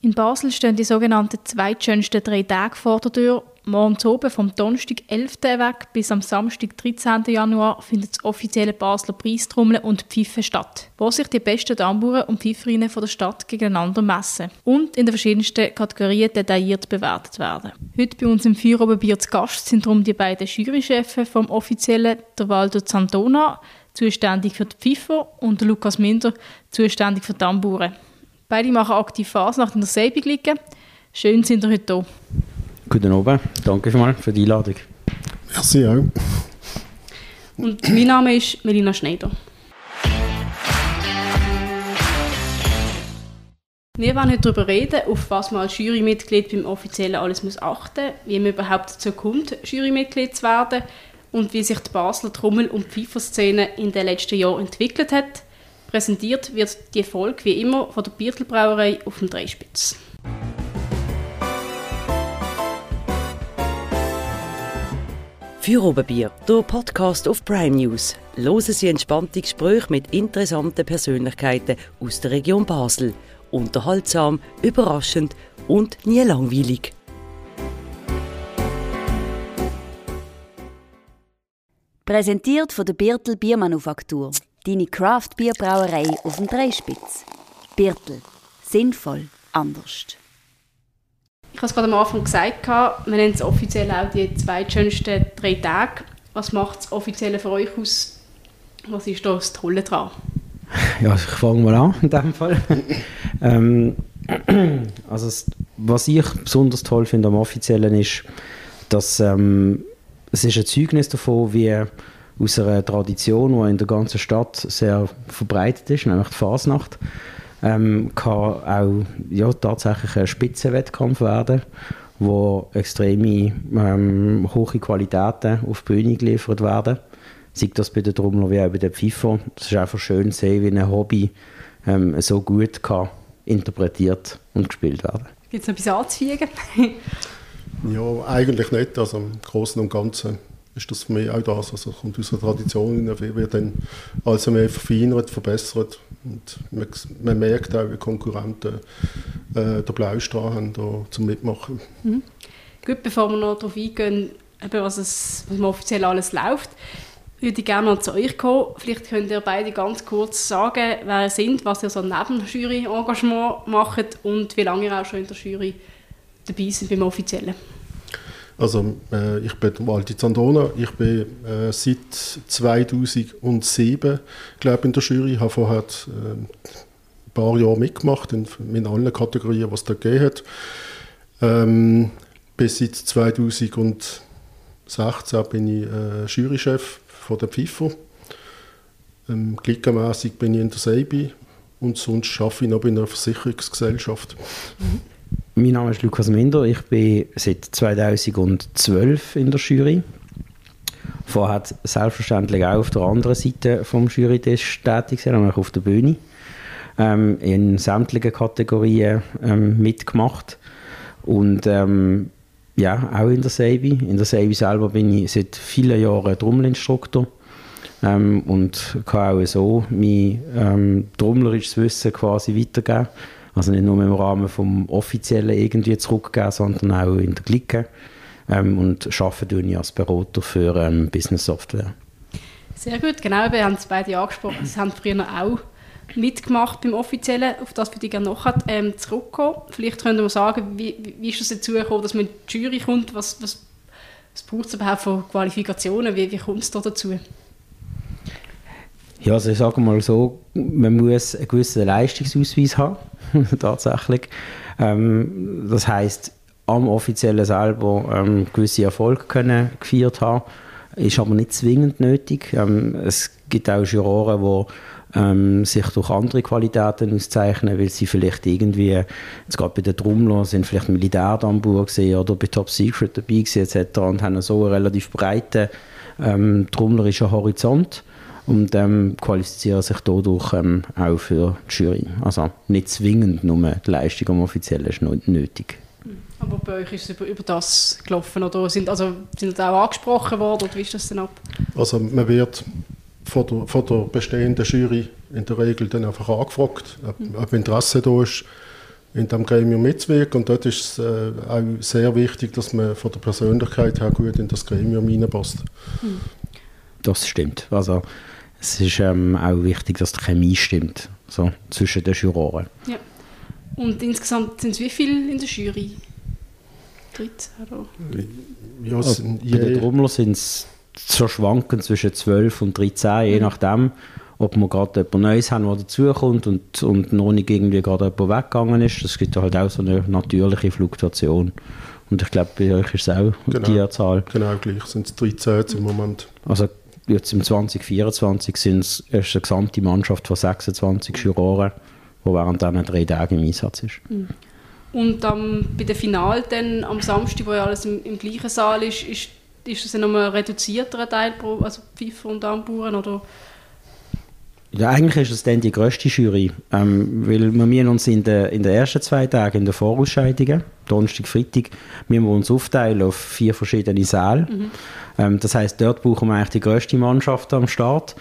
In Basel stehen die sogenannten zweitschönsten drei Tage vor der Tür. Morgens oben vom Donnerstag 11. weg bis am Samstag 13. Januar findet das offizielle Basler Preistrummeln und Pfeifen statt, wo sich die besten Tamburen und Pfeiferinnen von der Stadt gegeneinander messen und in den verschiedensten Kategorien detailliert bewertet werden. Heute bei uns im Feuerobenbier zu Gast sind darum die beiden Jurychefs vom offiziellen, der Waldo Zantona, zuständig für die Pfeifer, und der Lukas Minder, zuständig für die Tamburen. Beide machen aktiv Fasnacht in der Seibung liegen. Schön sind ihr heute hier. Guten Abend, danke mal für die Einladung. Merci auch. Und mein Name ist Melina Schneider. Wir wollen heute darüber reden, auf was man als Jurymitglied beim Offiziellen alles muss achten muss, wie man überhaupt dazu kommt, Jurymitglied zu werden und wie sich die Basler Trommel- und Pfeiferszene in den letzten Jahren entwickelt hat. Präsentiert wird die Folge wie immer von der Biertelbrauerei auf dem Dreispitz. Für Oberbier, der Podcast auf Prime News. Hören Sie entspannte Gespräche mit interessanten Persönlichkeiten aus der Region Basel. Unterhaltsam, überraschend und nie langweilig. Präsentiert von der Birtel Biermanufaktur. Deine Craft-Bierbrauerei auf dem Dreispitz. Birtel. Sinnvoll. Anders. Ich habe es gerade am Anfang gesagt, wir nennen es offiziell auch die zweitschönsten drei Tage. Was macht das Offizielle für euch aus? Was ist da das Tolle dran? Ja, ich fange mal an in diesem Fall. ähm, also was ich besonders toll finde am Offiziellen ist, dass ähm, es ist ein Zeugnis davon, wie aus einer Tradition, die in der ganzen Stadt sehr verbreitet ist, nämlich die Fasnacht, ähm, kann auch ja, tatsächlich ein Spitzenwettkampf werden, wo extreme ähm, hohe Qualitäten auf die Bühne geliefert werden. Sei das bei den Trommler wie auch bei den Pfeifer. Es ist einfach schön zu sehen, wie ein Hobby ähm, so gut kann interpretiert und gespielt werden. Gibt es noch etwas anzufügen? ja, eigentlich nicht. Also im Großen und Ganzen ist das für mich auch das. Also kommt aus der Tradition, wird dann also mehr verfeinert, verbessert. Und man, man merkt auch, wie Konkurrenten äh, den Blaustrahl haben da zum Mitmachen. Mhm. Gut, bevor wir noch darauf eingehen, was, es, was offiziell alles läuft, würde ich gerne noch zu euch kommen. Vielleicht könnt ihr beide ganz kurz sagen, wer ihr seid, was ihr so neben Jury-Engagement macht und wie lange ihr auch schon in der Jury dabei seid beim Offiziellen. Also äh, ich bin Waldi Zandona, ich bin äh, seit 2007 glaube in der Jury, habe vorher äh, ein paar Jahre mitgemacht in, in allen Kategorien, was da gegeben hat. Ähm, bis seit 2016 bin ich äh, Jurychef von der FIFA. Ähm, Glickermässig bin ich in der Seibi und sonst arbeite ich noch bei einer Versicherungsgesellschaft. Mhm. Mein Name ist Lukas Minder, ich bin seit 2012 in der Jury. Vorher selbstverständlich auch auf der anderen Seite vom Jurytisch tätig sein, nämlich auf der Bühne. Ähm, in sämtlichen Kategorien ähm, mitgemacht. Und ähm, ja, auch in der Seibi. In der Seibi selber bin ich seit vielen Jahren Trommelinstruktor ähm, und kann auch so mein ähm, trommlerisches Wissen quasi weitergeben. Also nicht nur im Rahmen vom Offiziellen irgendwie zurückgeben, sondern auch in der Clique. Ähm, und arbeite ich als Berater für ähm, Business Software. Sehr gut, genau, wir haben es beide angesprochen. Sie haben früher auch mitgemacht beim Offiziellen, auf das wir gerne noch ähm, zurückkommen. Vielleicht können wir sagen, wie, wie ist es dazu gekommen, dass man in die Jury kommt? Was, was, was braucht es überhaupt für Qualifikationen? Wie, wie kommt es da dazu? Ja, also ich sage mal so, man muss einen gewissen Leistungsausweis haben, tatsächlich. Ähm, das heißt, am Offiziellen selber ähm, gewisse Erfolge können gefeiert haben, ist aber nicht zwingend nötig. Ähm, es gibt auch Juroren, die ähm, sich durch andere Qualitäten auszeichnen, weil sie vielleicht irgendwie, jetzt gerade bei den Trommlern, sind vielleicht Militärdammbur gesehen oder bei Top Secret dabei gewesen, etc. und haben so einen relativ breiten ähm, trommlerischen Horizont und ähm, qualifizieren sich dadurch ähm, auch für die Jury. Also nicht zwingend nur die Leistung am Offiziellen ist nötig. Aber bei euch ist es über, über das gelaufen oder sind, also, sind auch angesprochen worden oder wie ist das denn ab? Also man wird von der, von der bestehenden Jury in der Regel dann einfach angefragt, ob, mhm. ob Interesse da ist. in diesem Gremium mitzuwirken. Und dort ist es äh, auch sehr wichtig, dass man von der Persönlichkeit her gut in das Gremium hineinpasst. Hm. Das stimmt. Also es ist ähm, auch wichtig, dass die Chemie stimmt so, zwischen den Juroren. Ja. Und insgesamt sind es wie viele in der Jury? 13 oder? Ja, also, bei den Trommlern sind es so schwanken zwischen 12 und 13, je mhm. nachdem, ob wir gerade jemand Neues haben, der dazukommt und, und noch nicht irgendwie gerade jemand weggegangen ist. Das gibt halt auch so eine natürliche Fluktuation. Und ich glaube, bei euch ist es auch genau, die Zahl. Genau, gleich sind es 13 im Moment. Also jetzt im 2024 sind es eine gesamte Mannschaft von 26 Juroren, die während diesen drei Tagen im Einsatz ist. Mhm. Und ähm, bei der Final dann am Samstag, wo ja alles im, im gleichen Saal ist, ist, ist das dann ein reduzierterer Teil, also Pfeifer und Tamburen, oder ja, eigentlich ist es dann die grösste Jury, ähm, weil wir müssen uns in den in den ersten zwei Tagen in den Vorausscheidungen, Donnerstag, Freitag, müssen wir uns aufteilen auf vier verschiedene Säle. Mhm. Ähm, das heißt, dort brauchen wir eigentlich die grösste Mannschaft am Start.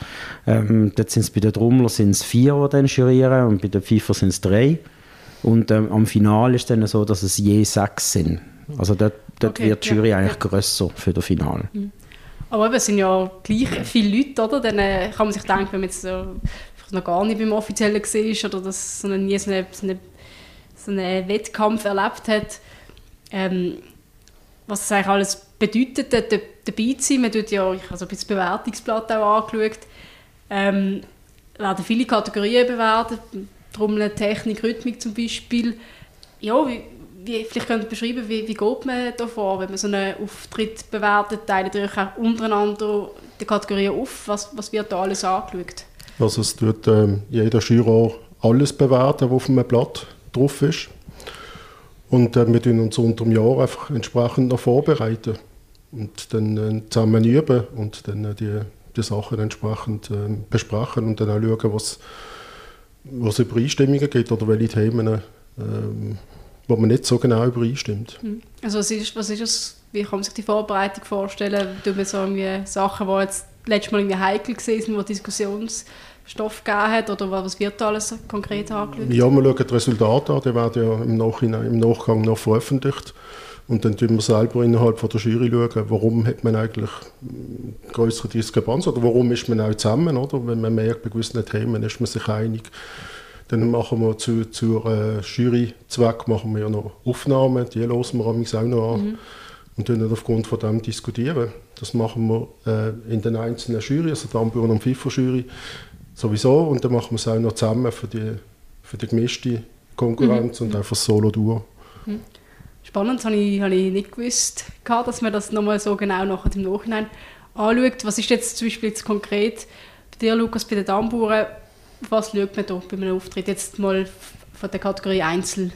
Ähm, dort sind es bei den Trommlern sind es vier, die dann jurieren und bei den Pfeifer sind es drei. Und ähm, am Finale ist es dann so, dass es je sechs sind. Also dort, dort okay, wird die Jury ja, eigentlich ja. grösser für das Finale. Mhm. Aber es sind ja gleich viele Leute, oder? Dann äh, kann man sich denken, wenn man jetzt so, noch gar nicht beim Offiziellen war oder dass so nie so einen, so eine, so eine Wettkampf erlebt hat, ähm, was das eigentlich alles bedeutet, da, dabei zu sein. Man tut ja, ich habe so ein das Bewertungsblatt auch angeschaut, ähm, werden viele Kategorien bewertet, Trommel, Technik, Rhythmik zum Beispiel. Ja, wie, wie, vielleicht könnt ihr beschreiben, wie, wie geht man da vor, wenn man so einen Auftritt bewertet, teilt ihr euch auch untereinander die Kategorien auf, was, was wird da alles angeschaut? Also es tut ähm, jeder Juror alles bewerten, was auf einem Blatt drauf ist. Und äh, wir tun uns unter dem Jahr einfach entsprechend noch vorbereiten und dann äh, zusammen üben und dann äh, die, die Sachen entsprechend äh, besprechen und dann auch schauen, was, was Übereinstimmungen gibt oder welche Themen ähm, wo man nicht so genau übereinstimmt. Hm. Also was ist, was ist es, wie kann man sich die Vorbereitung vorstellen? Tun wir so irgendwie Sachen, die jetzt letztes Mal irgendwie heikel waren, wo Diskussionsstoff gegeben hat, oder was wird da alles konkret angeschaut? Ja, wir schauen die Resultate an, die werden ja im, Nachhinein, im Nachgang noch veröffentlicht. Und dann schauen wir selber innerhalb von der Jury, schauen, warum hat man eigentlich größere Diskrepanz oder warum ist man auch zusammen, oder? Wenn man merkt, bei gewissen Themen ist man sich einig. Dann machen wir zu, zur äh, Juryzweck machen wir noch Aufnahmen, die hören wir auch noch an. Mhm. Und dann aufgrund von dem diskutieren. Das machen wir äh, in den einzelnen Jury, also der Amburen und FIFA-Jury sowieso. Und dann machen wir es auch noch zusammen für die, für die gemischte Konkurrenz mhm. und einfach Solo-Duo. Mhm. Spannend, das habe ich, habe ich nicht gewusst, dass man das nochmal so genau nachher im Nachhinein anschaut. Was ist jetzt zum Beispiel jetzt konkret bei dir, Lukas, bei den Damburen? Was schaut man da bei einem Auftritt? Jetzt mal von der Kategorie Einzel.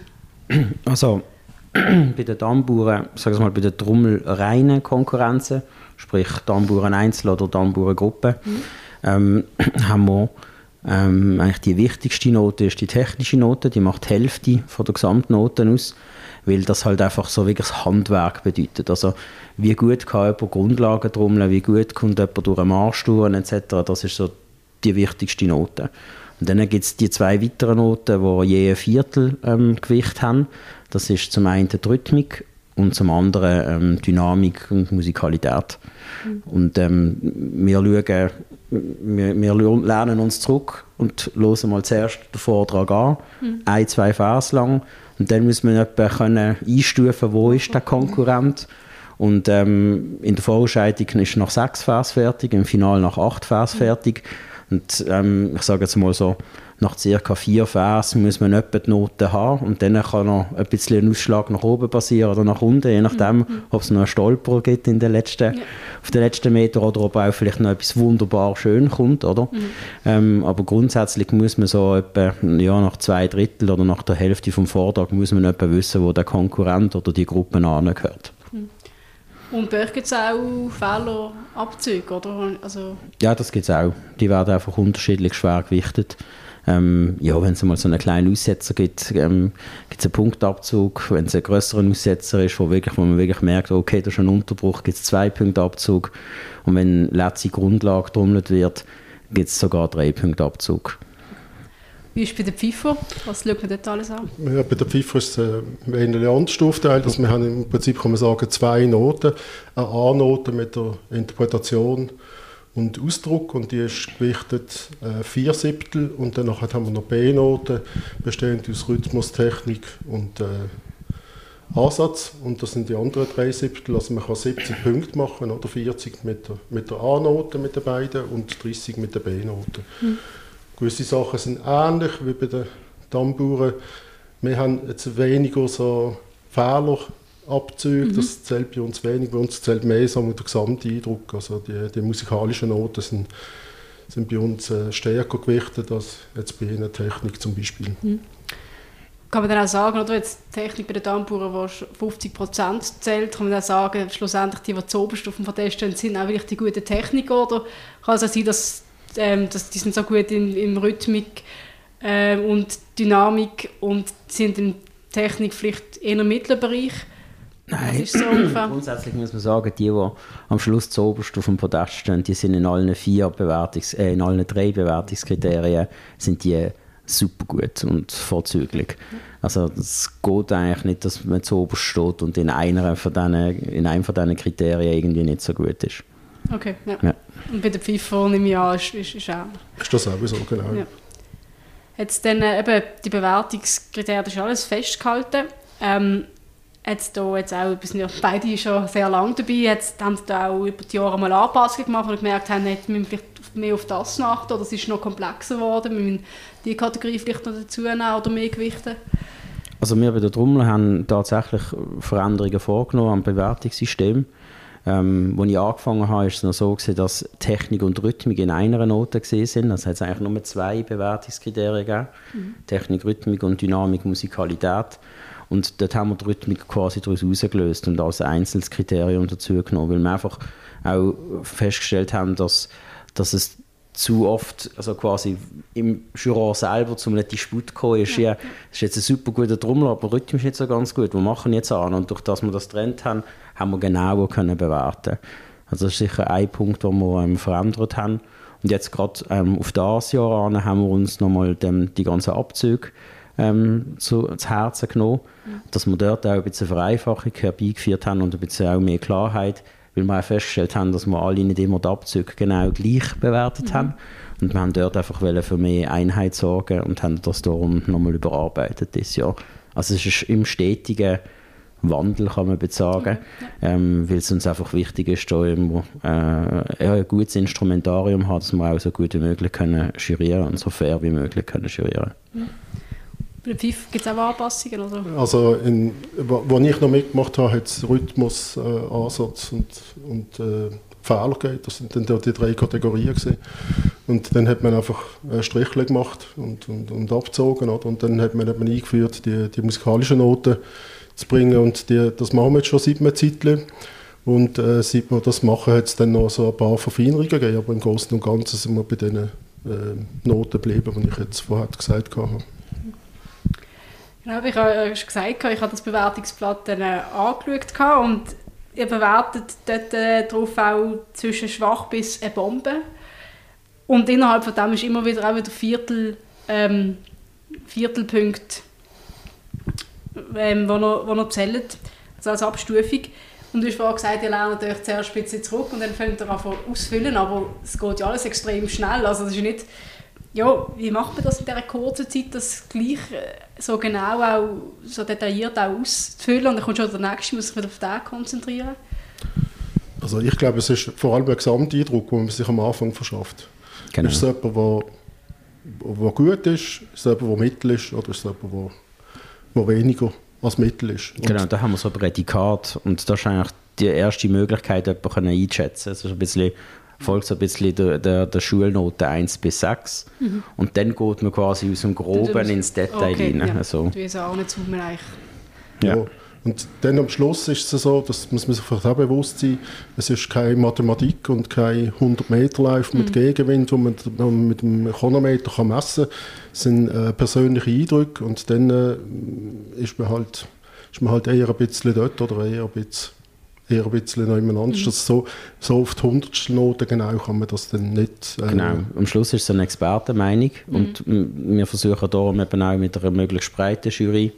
Also, bei den Dammbauern, sagen wir mal, bei den trommelreinen Konkurrenzen, sprich Dammbauern Einzel oder Dammbauern Gruppe, mhm. ähm, haben wir ähm, eigentlich die wichtigste Note ist die technische Note, die macht die Hälfte von der Gesamtnoten aus, weil das halt einfach so wirklich das Handwerk bedeutet. Also wie gut kann jemand Grundlagen trommeln, wie gut kommt jemand durch einen Marsch durch etc. Das ist so die wichtigste Note. Und dann gibt es die zwei weiteren Noten, die je ein Viertel ähm, Gewicht haben. Das ist zum einen die Rhythmik und zum anderen ähm, Dynamik und Musikalität. Mhm. Und ähm, wir, schauen, wir, wir, lernen uns zurück und hören mal zuerst den Vortrag an, mhm. ein, zwei Vers lang. Und dann muss man etwa können einstufen, wo ist der Konkurrent. Und ähm, in der Vorausscheidung ist nach sechs Vers fertig, im Finale nach acht Vers fertig. Mhm. Und ähm, ich sage jetzt mal so, nach ca. vier Versen muss man etwa die Noten haben und dann kann noch ein bisschen ein Ausschlag nach oben passieren oder nach unten, je nachdem, mhm. ob es noch einen Stolper gibt in den letzten, ja. auf den letzten Meter oder ob auch vielleicht noch etwas wunderbar schön kommt, oder? Mhm. Ähm, aber grundsätzlich muss man so etwa, ja, nach zwei Drittel oder nach der Hälfte vom Vortrag muss man etwa wissen, wo der Konkurrent oder die Gruppe angehört. Und euch gibt es auch Fehlerabzüge, oder? Also ja, das gibt es auch. Die werden einfach unterschiedlich schwer gewichtet. Ähm, ja, wenn es mal so einen kleinen Aussetzer gibt, ähm, gibt es einen Punktabzug. Wenn es ein größerer Aussetzer ist, wo, wirklich, wo man wirklich merkt, okay, da ist ein Unterbruch, gibt es zwei Punkte Abzug. Und wenn letzte Grundlage trommelt wird, gibt es sogar drei Punkte Abzug. Wie ist es bei der Pfeifer? Was schaut man dort alles an? Ja, bei der Pfeifer ist es äh, ein anderes aufgeteilt. Also wir haben im Prinzip, kann man sagen, zwei Noten. Eine A-Note mit der Interpretation und Ausdruck und die ist gewichtet äh, vier Siebtel und dann haben wir noch B-Noten, bestehend aus Rhythmus, Technik und äh, Ansatz und das sind die anderen drei Siebtel, also man kann 70 Punkte machen oder 40 mit der, mit der A-Note mit den beiden und 30 mit der B-Note. Mhm. Gewisse Sachen sind ähnlich wie bei den Tamburen. Wir haben jetzt weniger so Fehlerabzüge, mhm. das zählt bei uns wenig, bei uns zählt mehr so der Gesamteindruck. Also die, die musikalischen Noten sind, sind bei uns äh, stärker gewichtet als jetzt bei einer Technik zum Beispiel. Mhm. Kann man dann auch sagen, oder jetzt Technik bei den Tamburen, die 50% zählt, kann man dann sagen, schlussendlich die, die zu oberst auf dem Podest stehen, sind auch wirklich die guten Techniker, oder kann es auch sein, dass ähm, dass die sind so gut in, in Rhythmik äh, und Dynamik und sind in Technik vielleicht eher im Mittelbereich. Nein, so grundsätzlich muss man sagen, die, die am Schluss zu oberst auf dem Podest stehen, die sind in allen vier Bewertungs äh, in allen drei Bewertungskriterien sind die super gut und vorzüglich. Also es geht eigentlich nicht, dass man zu oberst steht und in, einer von diesen, in einem von diesen Kriterien irgendwie nicht so gut ist. Okay, ja. ja. Und bei der FIFA nehme ich an, ist, ist, ist auch. Ist das sowieso, genau. Ja. Jetzt dann äh, eben die Bewertungskriterien, das ist alles festgehalten. Ähm, jetzt da jetzt auch, wir sind ja beide schon sehr lange dabei, jetzt haben sie da auch über die Jahre mal Anpassungen gemacht und gemerkt haben, hätten wir vielleicht mehr auf das achten oder es ist noch komplexer geworden, wir müssen die Kategorie vielleicht noch dazu nehmen oder mehr gewichten. Also wir bei der Trommel haben tatsächlich Veränderungen vorgenommen am Bewertungssystem. Ähm, als ich angefangen habe, war es noch so, gewesen, dass Technik und Rhythmik in einer Note sind. Also hat es eigentlich nur zwei Bewertungskriterien gegeben. Mhm. Technik, Rhythmik und Dynamik, Musikalität. Und dort haben wir die Rhythmik quasi daraus herausgelöst und als einzelnes Kriterium dazu genommen, weil wir einfach auch festgestellt haben, dass, dass es zu oft, also quasi im Jura selber zum nicht Disput gekommen ist, ja, ja, ist jetzt ein super guter Trommel, aber Rhythmus ist nicht so ganz gut, wir machen jetzt an und durch das wir das getrennt haben, haben wir genauer können bewerten Also das ist sicher ein Punkt, den wir ähm, verändert haben. Und jetzt gerade ähm, auf das Jahr an haben wir uns nochmal dem, die ganzen Abzüge ähm, zu, zu Herzen genommen, mhm. dass wir dort auch ein bisschen Vereinfachung herbeigeführt haben und ein bisschen auch mehr Klarheit, weil wir auch festgestellt haben, dass wir alle nicht immer die Abzüge genau gleich bewertet mhm. haben. Und wir haben dort einfach für mehr Einheit sorgen und haben das darum nochmal überarbeitet dieses Jahr. Also es ist im stetigen Wandel, kann man sagen, ja. ähm, weil es uns einfach wichtig ist, da irgendwo, äh, ein gutes Instrumentarium hat, dass wir auch so gut wie möglich können jurieren und so fair wie möglich können jurieren. Ja. Bei FIF gibt es auch Anpassungen? Oder? Also, in, wo, ich noch mitgemacht habe, hat es Rhythmus, äh, Ansatz und, und äh, Fehler gegeben. Das sind dann die drei Kategorien gewesen. Und dann hat man einfach Strichle gemacht und, und, und abgezogen. Oder? Und dann hat man, hat man eingeführt die, die musikalischen Noten zu bringen. Und die, das machen wir jetzt schon seit einem Zeitchen. Und äh, seit wir das machen, hat es dann noch so ein paar Verfeinerungen gegeben. Aber im Großen und Ganzen sind wir bei den äh, Noten geblieben, die ich jetzt vorher gesagt habe. Genau, ich habe schon gesagt, ich habe das Bewertungsblatt dann äh, angeschaut und ihr bewertet dort äh, drauf auch zwischen schwach bis eine Bombe. Und innerhalb von dem ist immer wieder auch wieder Viertel, ähm, Viertelpunkt ähm, wo, noch, wo noch zählt, also als Abstufung. Und du hast vorhin gesagt, ihr lernt euch zuerst ein bisschen zurück und dann könnt ihr einfach ausfüllen, aber es geht ja alles extrem schnell. Also das ist nicht, ja, wie macht man das in dieser kurzen Zeit, das gleich äh, so genau auch, so detailliert auch auszufüllen und dann kommt schon der Nächste, muss sich wieder auf den konzentrieren? Also ich glaube, es ist vor allem ein Gesamteindruck, den man sich am Anfang verschafft. Genau. Ist es jemand, der, der gut ist, ist es jemand, der mittel ist oder ist es jemand, der wo weniger als Mittel ist. Und genau, da haben wir so ein Prädikat und das ist eigentlich die erste Möglichkeit, jemanden einzuschätzen. Also ein bisschen, folgt so ein bisschen der, der, der Schulnote 1 bis 6 mhm. und dann geht man quasi aus dem Groben ins Detail okay, rein. Ja. Also. Du weißt auch nicht, wo man eigentlich... Ja. ja. Und dann am Schluss ist es so, das muss man sich vielleicht auch bewusst sein, es ist keine Mathematik und kein 100-Meter-Lauf mit mhm. Gegenwind, wo man mit dem Chronometer kann messen kann. Es sind äh, persönliche Eindrücke und dann äh, ist, man halt, ist man halt eher ein bisschen dort oder eher ein bisschen eher ein bisschen noch jemand anders. Mhm. Also so, so auf die hundertstel Note genau kann man das dann nicht... Äh, genau, am Schluss ist es eine Expertenmeinung mhm. und wir versuchen darum eben auch mit einer möglichst breiten Jury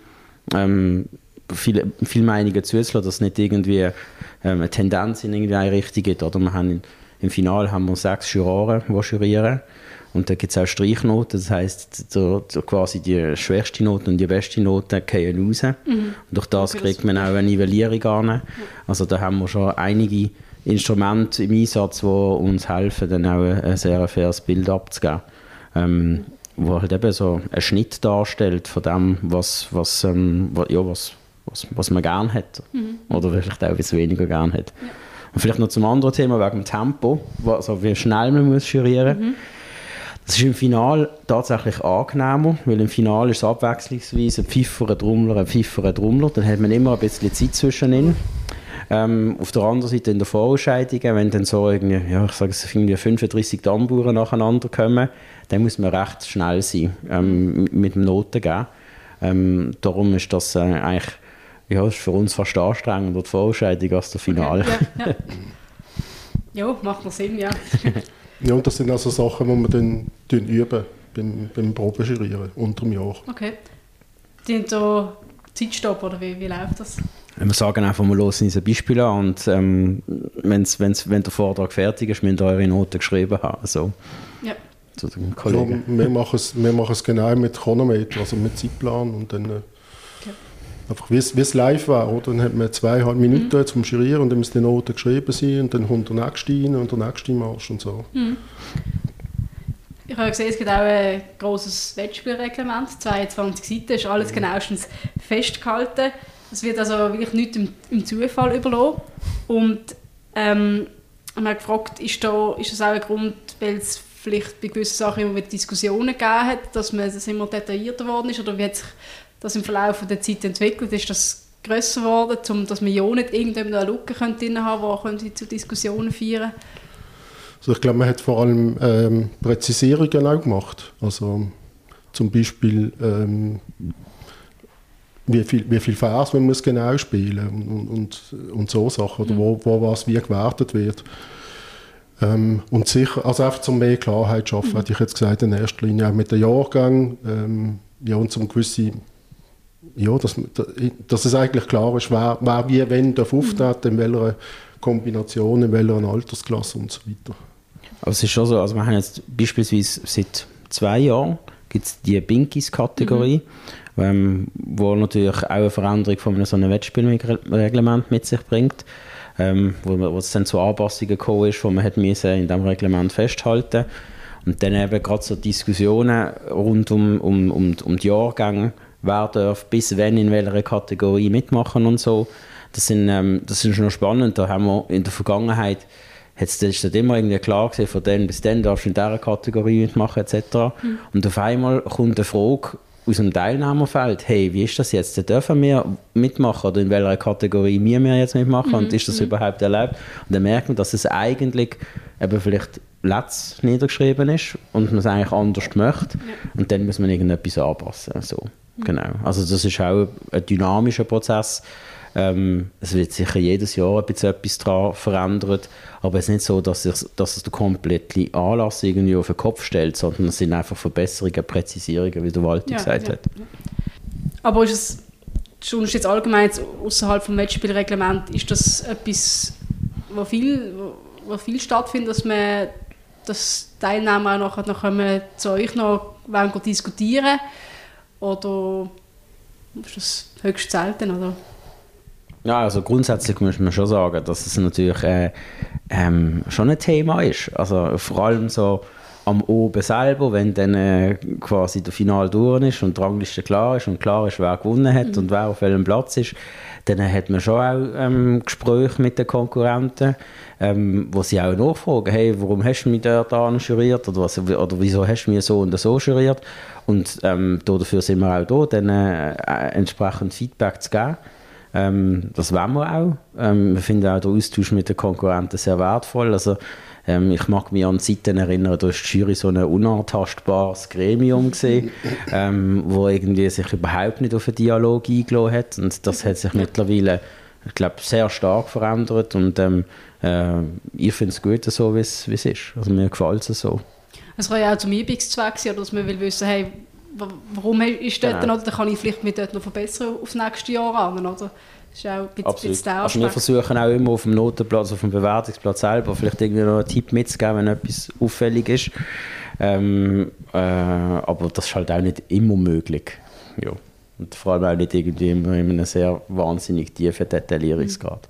ähm, viele, viele Meinungen zuzulassen, dass es nicht irgendwie ähm, eine Tendenz in irgendeine Richtung gibt. Oder wir haben Im Finale haben wir sechs Juroren, die jurieren und da gibt es auch Streichnoten, das heisst, so, so quasi die schwächste Note und die beste Note gehen raus. Mhm. Und durch das kriegt man auch eine Nivellierung an. Also da haben wir schon einige Instrumente im Einsatz, die uns helfen, dann auch ein sehr faires Bild abzugeben. Ähm, wo halt eben so einen Schnitt darstellt von dem, was, was, ähm, ja, was, was, was man gerne hat. Mhm. Oder vielleicht auch was weniger gerne hat. Ja. Und vielleicht noch zum anderen Thema wegen dem Tempo, also wie schnell man muss jurieren muss. Mhm. Das ist im Finale tatsächlich angenehmer, weil im Finale ist es abwechslungsweise ein Pfiffer, ein Trommler, ein Pfiffer, ein Trommler. Dann hat man immer ein bisschen Zeit zwischen ihnen. Ähm, auf der anderen Seite in der Vorentscheidung, wenn dann so irgendwie, ja, ich sage es, irgendwie 35 Tamburen nacheinander kommen, dann muss man recht schnell sein ähm, mit dem Notengeben. Ähm, darum ist das äh, eigentlich ja, ist für uns fast anstrengender die Vorentscheidung als der Finale. Okay, ja, ja. ja, macht noch Sinn, ja. Ja, und das sind also Sachen, die wir dann, dann üben beim, beim Probeschirieren unter dem Jahr. Okay. Sind so Zeitstopp oder wie, wie läuft das? Wir sagen einfach, wir hören uns ein Beispiel an und ähm, wenn's, wenn's, wenn der Vortrag fertig ist, müsst ihr eure Noten geschrieben haben. Also, ja. Zu den Kollegen. Ja, wir, machen es, wir machen es genau mit Chronometer, also mit Zeitplan und dann äh, Einfach wie es live war, oder? Dann hat man zweieinhalb Minuten mhm. zum Schirieren und dann müssen die Noten geschrieben sein und dann kommt der nächste rein und der nächste Marsch und so. Mhm. Ich habe gesehen, es gibt auch ein großes Wettspielreglement, 22 Seiten, ist alles mhm. genauestens festgehalten. Es wird also wirklich nicht im, im Zufall überlassen. Und ähm, ich habe gefragt, ist, da, ist das auch ein Grund, weil es vielleicht bei gewissen Sachen immer Diskussionen gegeben hat, dass man das immer detaillierter geworden ist, oder wie hat sich das im Verlauf der Zeit entwickelt, ist das grösser geworden, um, dass man ja nicht irgendeine Lücke drin haben die zu Diskussionen führen also Ich glaube, man hat vor allem ähm, Präzisierungen auch gemacht. Also zum Beispiel, ähm, wie viel, wie viel Vers man muss genau spielen und, und, und so Sachen, oder mhm. wo, wo was wie gewertet wird. Ähm, und sicher, also einfach zum mehr Klarheit schaffen, mhm. hätte ich jetzt gesagt, in erster Linie auch mit dem Jahrgang, ähm, ja, und zum gewisse ja, dass, dass es eigentlich klar ist, wer, wer wie wenn darf auftreten, in welcher Kombination, in welcher Altersklasse und so weiter. Aber es ist schon so, also wir haben jetzt beispielsweise seit zwei Jahren gibt die Binkies-Kategorie, mhm. ähm, wo natürlich auch eine Veränderung von einem so einem Wettspielreglement mit sich bringt, ähm, wo, wo es dann zu Anpassungen gekommen ist, wo man hat müssen in diesem Reglement festhalten und dann eben gerade so Diskussionen rund um, um, um, um die Jahrgänge wer darf bis wann in welcher Kategorie mitmachen und so. Das, sind, ähm, das ist schon spannend. Da haben wir in der Vergangenheit jetzt ist das immer irgendwie klar gewesen, von dann bis dann darfst du in dieser Kategorie mitmachen etc. Mhm. Und auf einmal kommt eine Frage aus dem Teilnehmerfeld, hey, wie ist das jetzt? Dürfen wir mitmachen oder in welcher Kategorie wir, wir jetzt mitmachen mhm. und ist das mhm. überhaupt erlaubt? Und dann merkt man, dass es eigentlich eben vielleicht letzt niedergeschrieben ist und man es eigentlich anders möchte ja. und dann muss man irgendetwas anpassen. So. Genau. Also das ist auch ein dynamischer Prozess. Ähm, es wird sicher jedes Jahr ein bisschen etwas daran verändert, aber es ist nicht so, dass es, dass es den kompletten Anlass irgendwie auf den Kopf stellt, sondern es sind einfach Verbesserungen, Präzisierungen, wie der Walter ja, gesagt ja. hat. Aber ist es schon jetzt allgemein außerhalb vom Wettspielreglement, ist das etwas, was viel, wo viel stattfindet, dass man dass Teilnehmer auch nachher noch zu euch noch diskutieren wollen? Oder ist das höchst selten? Oder? Ja, also grundsätzlich muss man schon sagen, dass es natürlich äh, ähm, schon ein Thema ist. Also vor allem so am Oben selber, wenn dann äh, quasi der Final durch ist und die Rangliste klar ist und klar ist, wer gewonnen hat mhm. und wer auf welchem Platz ist, dann hat man schon auch ähm, Gespräche mit den Konkurrenten, ähm, wo sie auch nachfragen, hey, warum hast du mich dort juriert oder, oder wieso hast du mich so und so juriert? Und ähm, dafür sind wir auch da, dann äh, entsprechend Feedback zu geben. Ähm, das wollen wir auch. Ähm, wir finden auch den Austausch mit den Konkurrenten sehr wertvoll. Also, ähm, ich mag mich an Zeiten erinnern, da war die Jury so ein unantastbares Gremium gesehen, ähm, wo irgendwie sich überhaupt nicht auf einen Dialog eingeladen hat. Und das hat sich mittlerweile ich glaube, sehr stark verändert und ähm, äh, ich finde es gut, so wie es ist. Also mir gefällt es so. Es kann ja auch zum Übungszweck sein, dass man will wissen, hey, warum ist dort genau. oder dann kann ich vielleicht mich dort noch verbessern aufs nächste Jahr an, oder? Das ist auch ein bisschen, bisschen also wir versuchen auch immer auf dem Notenplatz, auf dem Bewertungsplatz selber vielleicht irgendwie noch einen Tipp mitzugeben, wenn etwas auffällig ist. Ähm, äh, aber das ist halt auch nicht immer möglich. Ja. Und vor allem auch nicht irgendwie in einem sehr wahnsinnig tiefen Detaillierungsgrad.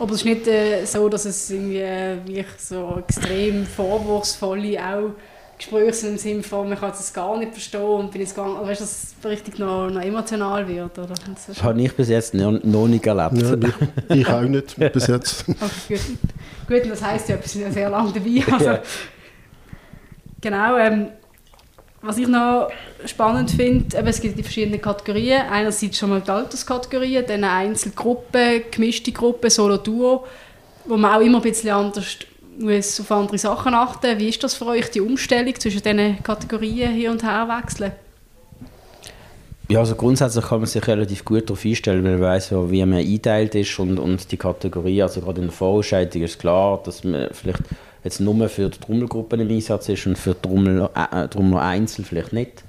Aber es ist nicht äh, so, dass es irgendwie äh, so extrem vorwurfsvolle auch Gespräche sind im Sinne von, man kann es gar nicht verstehen und bin jetzt gar nicht, weißt, dass es richtig noch, noch emotional wird, oder? Das, das habe ich bis jetzt noch, noch nicht erlebt. Ja, ich, ich, auch nicht bis jetzt. Okay, gut. gut, das heisst ja, wir sind ja sehr lange dabei. Also, ja. Genau, ähm, was ich noch spannend finde, es gibt die verschiedenen Kategorien. Einerseits schon mal die Alterskategorien, dann Einzelgruppen, gemischte Gruppen, Solo-Duo, wo man auch immer ein bisschen anders muss auf andere Sachen achten. Wie ist das für euch, die Umstellung zwischen diesen Kategorien hier und her wechseln? Ja, also grundsätzlich kann man sich relativ gut darauf einstellen, weil man weiß, wie man einteilt ist und, und die Kategorie, also gerade in der Vorausscheidung ist klar, dass man vielleicht jetzt nur für die Trommelgruppen im Einsatz ist und für die Trommel, äh, Trommler Einzel vielleicht nicht.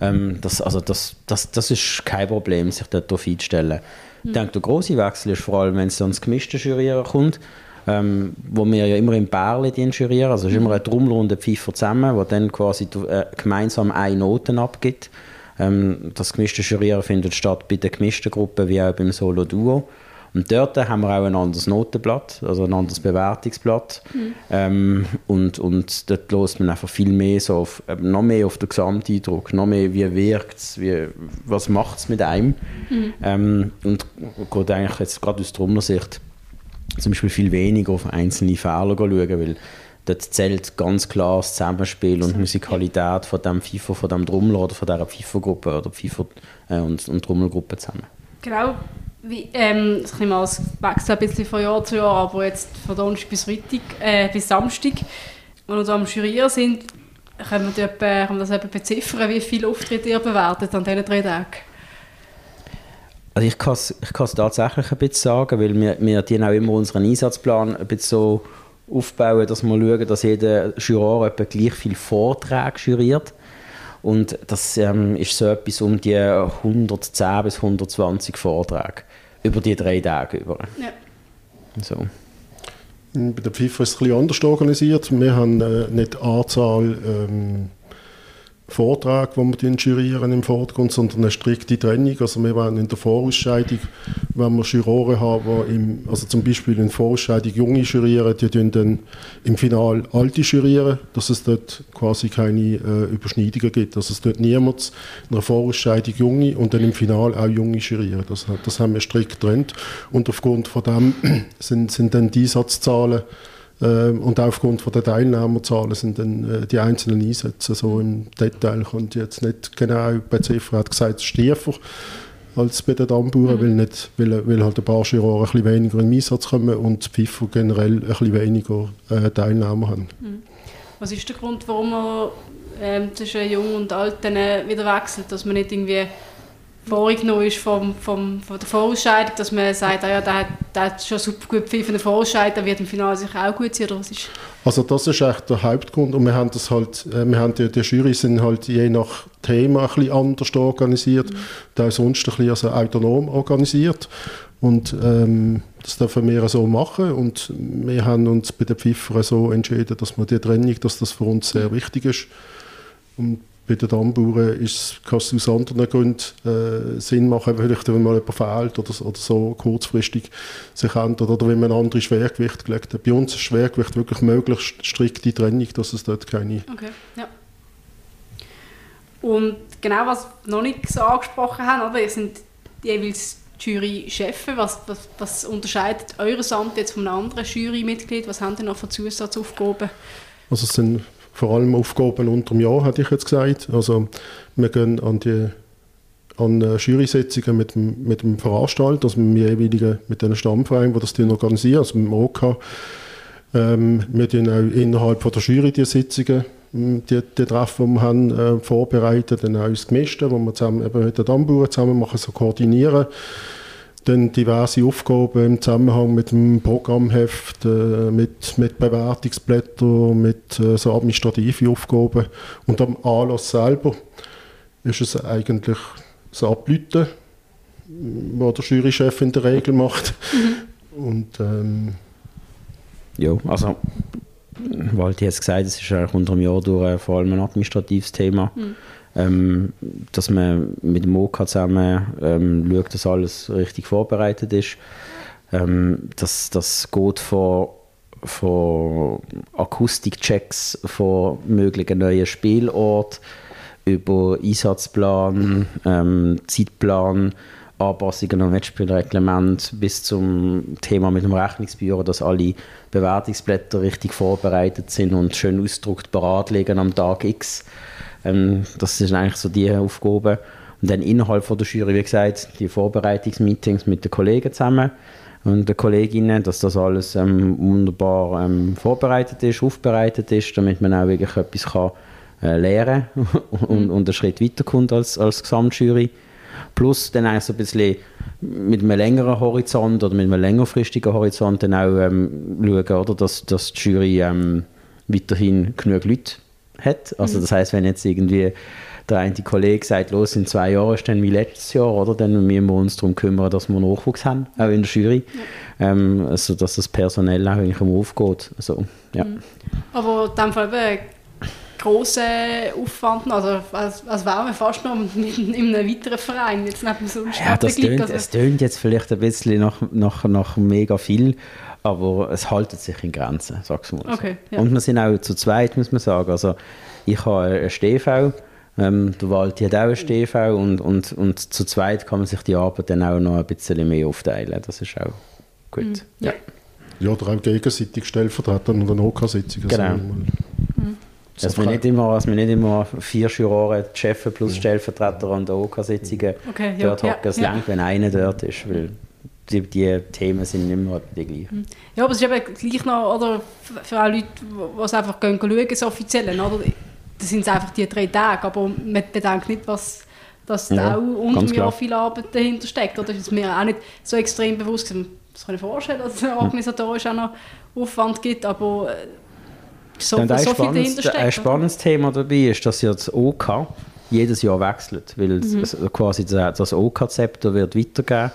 Ähm, das, also das, das, das ist kein Problem, sich darauf einzustellen. Mhm. Ich denke, der große Wechsel ist vor allem, wenn es dann ins gemischte Jurieren kommt, ähm, wo wir ja immer im Bärli jurieren, also es ist immer eine Trommler und ein Pfeifer zusammen, wo dann quasi äh, gemeinsam eine Noten abgibt. Ähm, das gemischte Jurieren findet statt bei der gemischten Gruppe wie auch beim Solo-Duo. Und dort haben wir auch ein anderes Notenblatt, also ein anderes Bewertungsblatt. Mhm. Ähm, und, und dort lässt man einfach viel mehr so auf, noch mehr auf den Gesamteindruck, noch mehr, wie wirkt es, was macht es mit einem. Mhm. Ähm, und geht eigentlich jetzt gerade aus der Sicht zum Beispiel viel weniger auf einzelne Fehler schauen, weil dort zählt ganz klar das Zusammenspiel und Musikalität von dem FIFA, von dem Trommler oder von dieser FIFA-Gruppe oder FIFA äh, und, und Trommelgruppe zusammen. Genau, ähm, es wechselt ein bisschen von Jahr zu Jahr, aber jetzt von Donnerstag bis Freitag, äh, bis Samstag, wenn wir da am Jurieren sind, können wir, etwa, können wir das etwa beziffern, wie viele Auftritte ihr bewertet an diesen drei Tagen? Also ich kann es ich tatsächlich ein bisschen sagen, weil wir, wir auch immer unseren Einsatzplan ein bisschen so aufbauen, dass wir schauen, dass jeder Juror etwa gleich viele Vorträge juriert. Und das ähm, ist so etwas um die 110 bis 120 Vorträge über die drei Tage über. Ja. So. Bei der FIFA ist es ein bisschen anders organisiert. Wir haben äh, nicht Anzahl ähm, Vortrag, den wir jurieren im Vordergrund, sondern eine strikte Trennung. Also wir wollen in der Vorausscheidung, wenn wir Juroren haben, im, also zum Beispiel in der Vorausscheidung junge jurieren, die tun dann im Final alte jurieren, dass es dort quasi keine äh, Überschneidungen gibt. Also es tut niemand in der Vorausscheidung junge und dann im Final auch junge jurieren. Das, das haben wir strikt getrennt und aufgrund von dem sind, sind dann die Einsatzzahlen und aufgrund von der Teilnehmerzahlen sind dann äh, die einzelnen Einsätze so im Detail ich jetzt nicht genau beziffern. Er hat gesagt, es ist tiefer als bei den Dammbauern, mhm. weil, nicht, weil, weil halt ein paar Juroren ein bisschen weniger in den Einsatz kommen und die FIFA generell ein bisschen weniger äh, Teilnehmer haben. Mhm. Was ist der Grund, warum man ähm, zwischen Jung und Alt wieder wechselt, dass man nicht irgendwie vorgenommen ist vom, vom, von der Vorausscheidung, dass man sagt, ah ja, der, der hat schon super gut pfiffen in der Vorausscheidung, der wird im Finale sicher auch gut sein, oder was ist? Also das ist echt der Hauptgrund und wir haben das halt, äh, wir haben die, die Jury sind halt je nach Thema ein bisschen anders organisiert, mhm. da sonst ein bisschen also autonom organisiert und ähm, das dürfen wir so machen und wir haben uns bei den Pfiffern so entschieden, dass wir die Trennung, dass das für uns sehr wichtig ist und bei den Dammbauern ist, kann es aus anderen Gründen äh, Sinn machen, vielleicht wenn mal jemand fehlt oder, oder so kurzfristig sich ändert oder wenn man ein anderes Schwergewicht gelegt hat. Bei uns ist Schwergewicht wirklich möglichst strikte Trennung, dass es dort keine... Okay, ja. Und genau, was wir noch nicht so angesprochen haben, ihr sind jeweils Jury-Chefs. Was, was, was unterscheidet eures Amt jetzt von einem anderen Jurymitglied? Was haben ihr noch für Zusatzaufgaben? Also es sind vor allem Aufgaben unter dem Jahr, hätte ich jetzt gesagt. Also wir gehen an die an Jury-Sitzungen mit dem, mit dem Veranstalter, also mit dem jeweiligen, mit den Stammvereinen, die das organisieren, also mit dem OK. Ähm, wir tun auch innerhalb von der Jury die Sitzungen, hm, die, die Treffen, die wir haben, äh, vorbereiten, dann auch das Gemischte, wo wir zusammen eben mit den Dammbauern zusammen machen, so koordinieren. Dann diverse Aufgaben im Zusammenhang mit dem Programmheft, äh, mit, mit Bewertungsblättern, mit äh, so administrativen Aufgaben. Und am Anlass selber ist es eigentlich das Ableiten, was der Jurychef in der Regel macht. Mhm. Und ähm, ja, also Walti hat es gesagt, es ist eigentlich unter einem Jahr durch vor allem ein administratives Thema. Mhm. Ähm, dass man mit dem OK zusammen ähm, schaut, dass alles richtig vorbereitet ist. Ähm, dass das geht von, von Akustikchecks von möglichen neuen Spielorten über Einsatzplan, ähm, Zeitplan, Anpassungen am Wettspielreglement bis zum Thema mit dem Rechnungsbüro, dass alle Bewertungsblätter richtig vorbereitet sind und schön ausgedruckt parat liegen am Tag X. Ähm, das sind eigentlich so die Aufgaben. Und dann innerhalb von der Jury, wie gesagt, die Vorbereitungsmeetings mit den Kollegen zusammen und den Kolleginnen, dass das alles ähm, wunderbar ähm, vorbereitet ist, aufbereitet ist, damit man auch wirklich etwas kann, äh, lernen und, mhm. und einen Schritt weiterkommt als, als Gesamtjury. Plus dann auch so ein bisschen mit einem längeren Horizont oder mit einem längerfristigen Horizont dann auch ähm, schauen, oder, dass, dass die Jury ähm, weiterhin genug Leute hat. Also das heißt, wenn jetzt irgendwie der eine Kollege sagt, los, in zwei Jahren ist dann wie letztes Jahr, oder? Dann müssen wir uns darum kümmern, dass wir Nachwuchs haben, auch in der Jury. Ja. Ähm, also, dass das personell auch eigentlich aufgeht. Also, ja. Mhm. Aber in dem Fall grossen Aufwand, also als, als wären wir fast noch in, in einem weiteren Verein, jetzt neben so einem Ja, das tönt, also. es tönt jetzt vielleicht ein bisschen nach, nach, nach mega viel, aber es haltet sich in Grenzen, sagst du mal. Okay, ja. Und wir sind auch zu zweit, muss man sagen. Also ich habe eine StV, ähm, der Walti hat auch eine StV und, und, und zu zweit kann man sich die Arbeit dann auch noch ein bisschen mehr aufteilen. Das ist auch gut. Mhm. Ja. ja, oder auch gegenseitig Stellvertreter und eine OK-Sitzung. Also genau. Mhm. Dass wir, nicht immer, dass wir nicht immer vier Juroren, die Chefs plus Stellvertreter an der OK-Sitzungen okay, dort ja, hocken. Es ja. langt, wenn einer dort ist, weil die, die Themen sind immer die gleichen. Mhm. Ja, aber es ist eben gleich noch, oder, für alle Leute, die es einfach gehen, schauen, das Offizielle, oder? Das sind einfach die drei Tage, aber man bedenkt nicht, was dass ja, da auch unter mir viel Arbeit dahinter steckt. Oder? Das ist mir auch nicht so extrem bewusst. Das kann ich vorstellen, dass es organisatorisch auch noch Aufwand gibt, aber äh, so, und so viel dahinter steckt. Ein spannendes Thema dabei ist, dass ja das OK jedes Jahr wechselt, weil mhm. quasi das, OK-Zepter wird weitergeben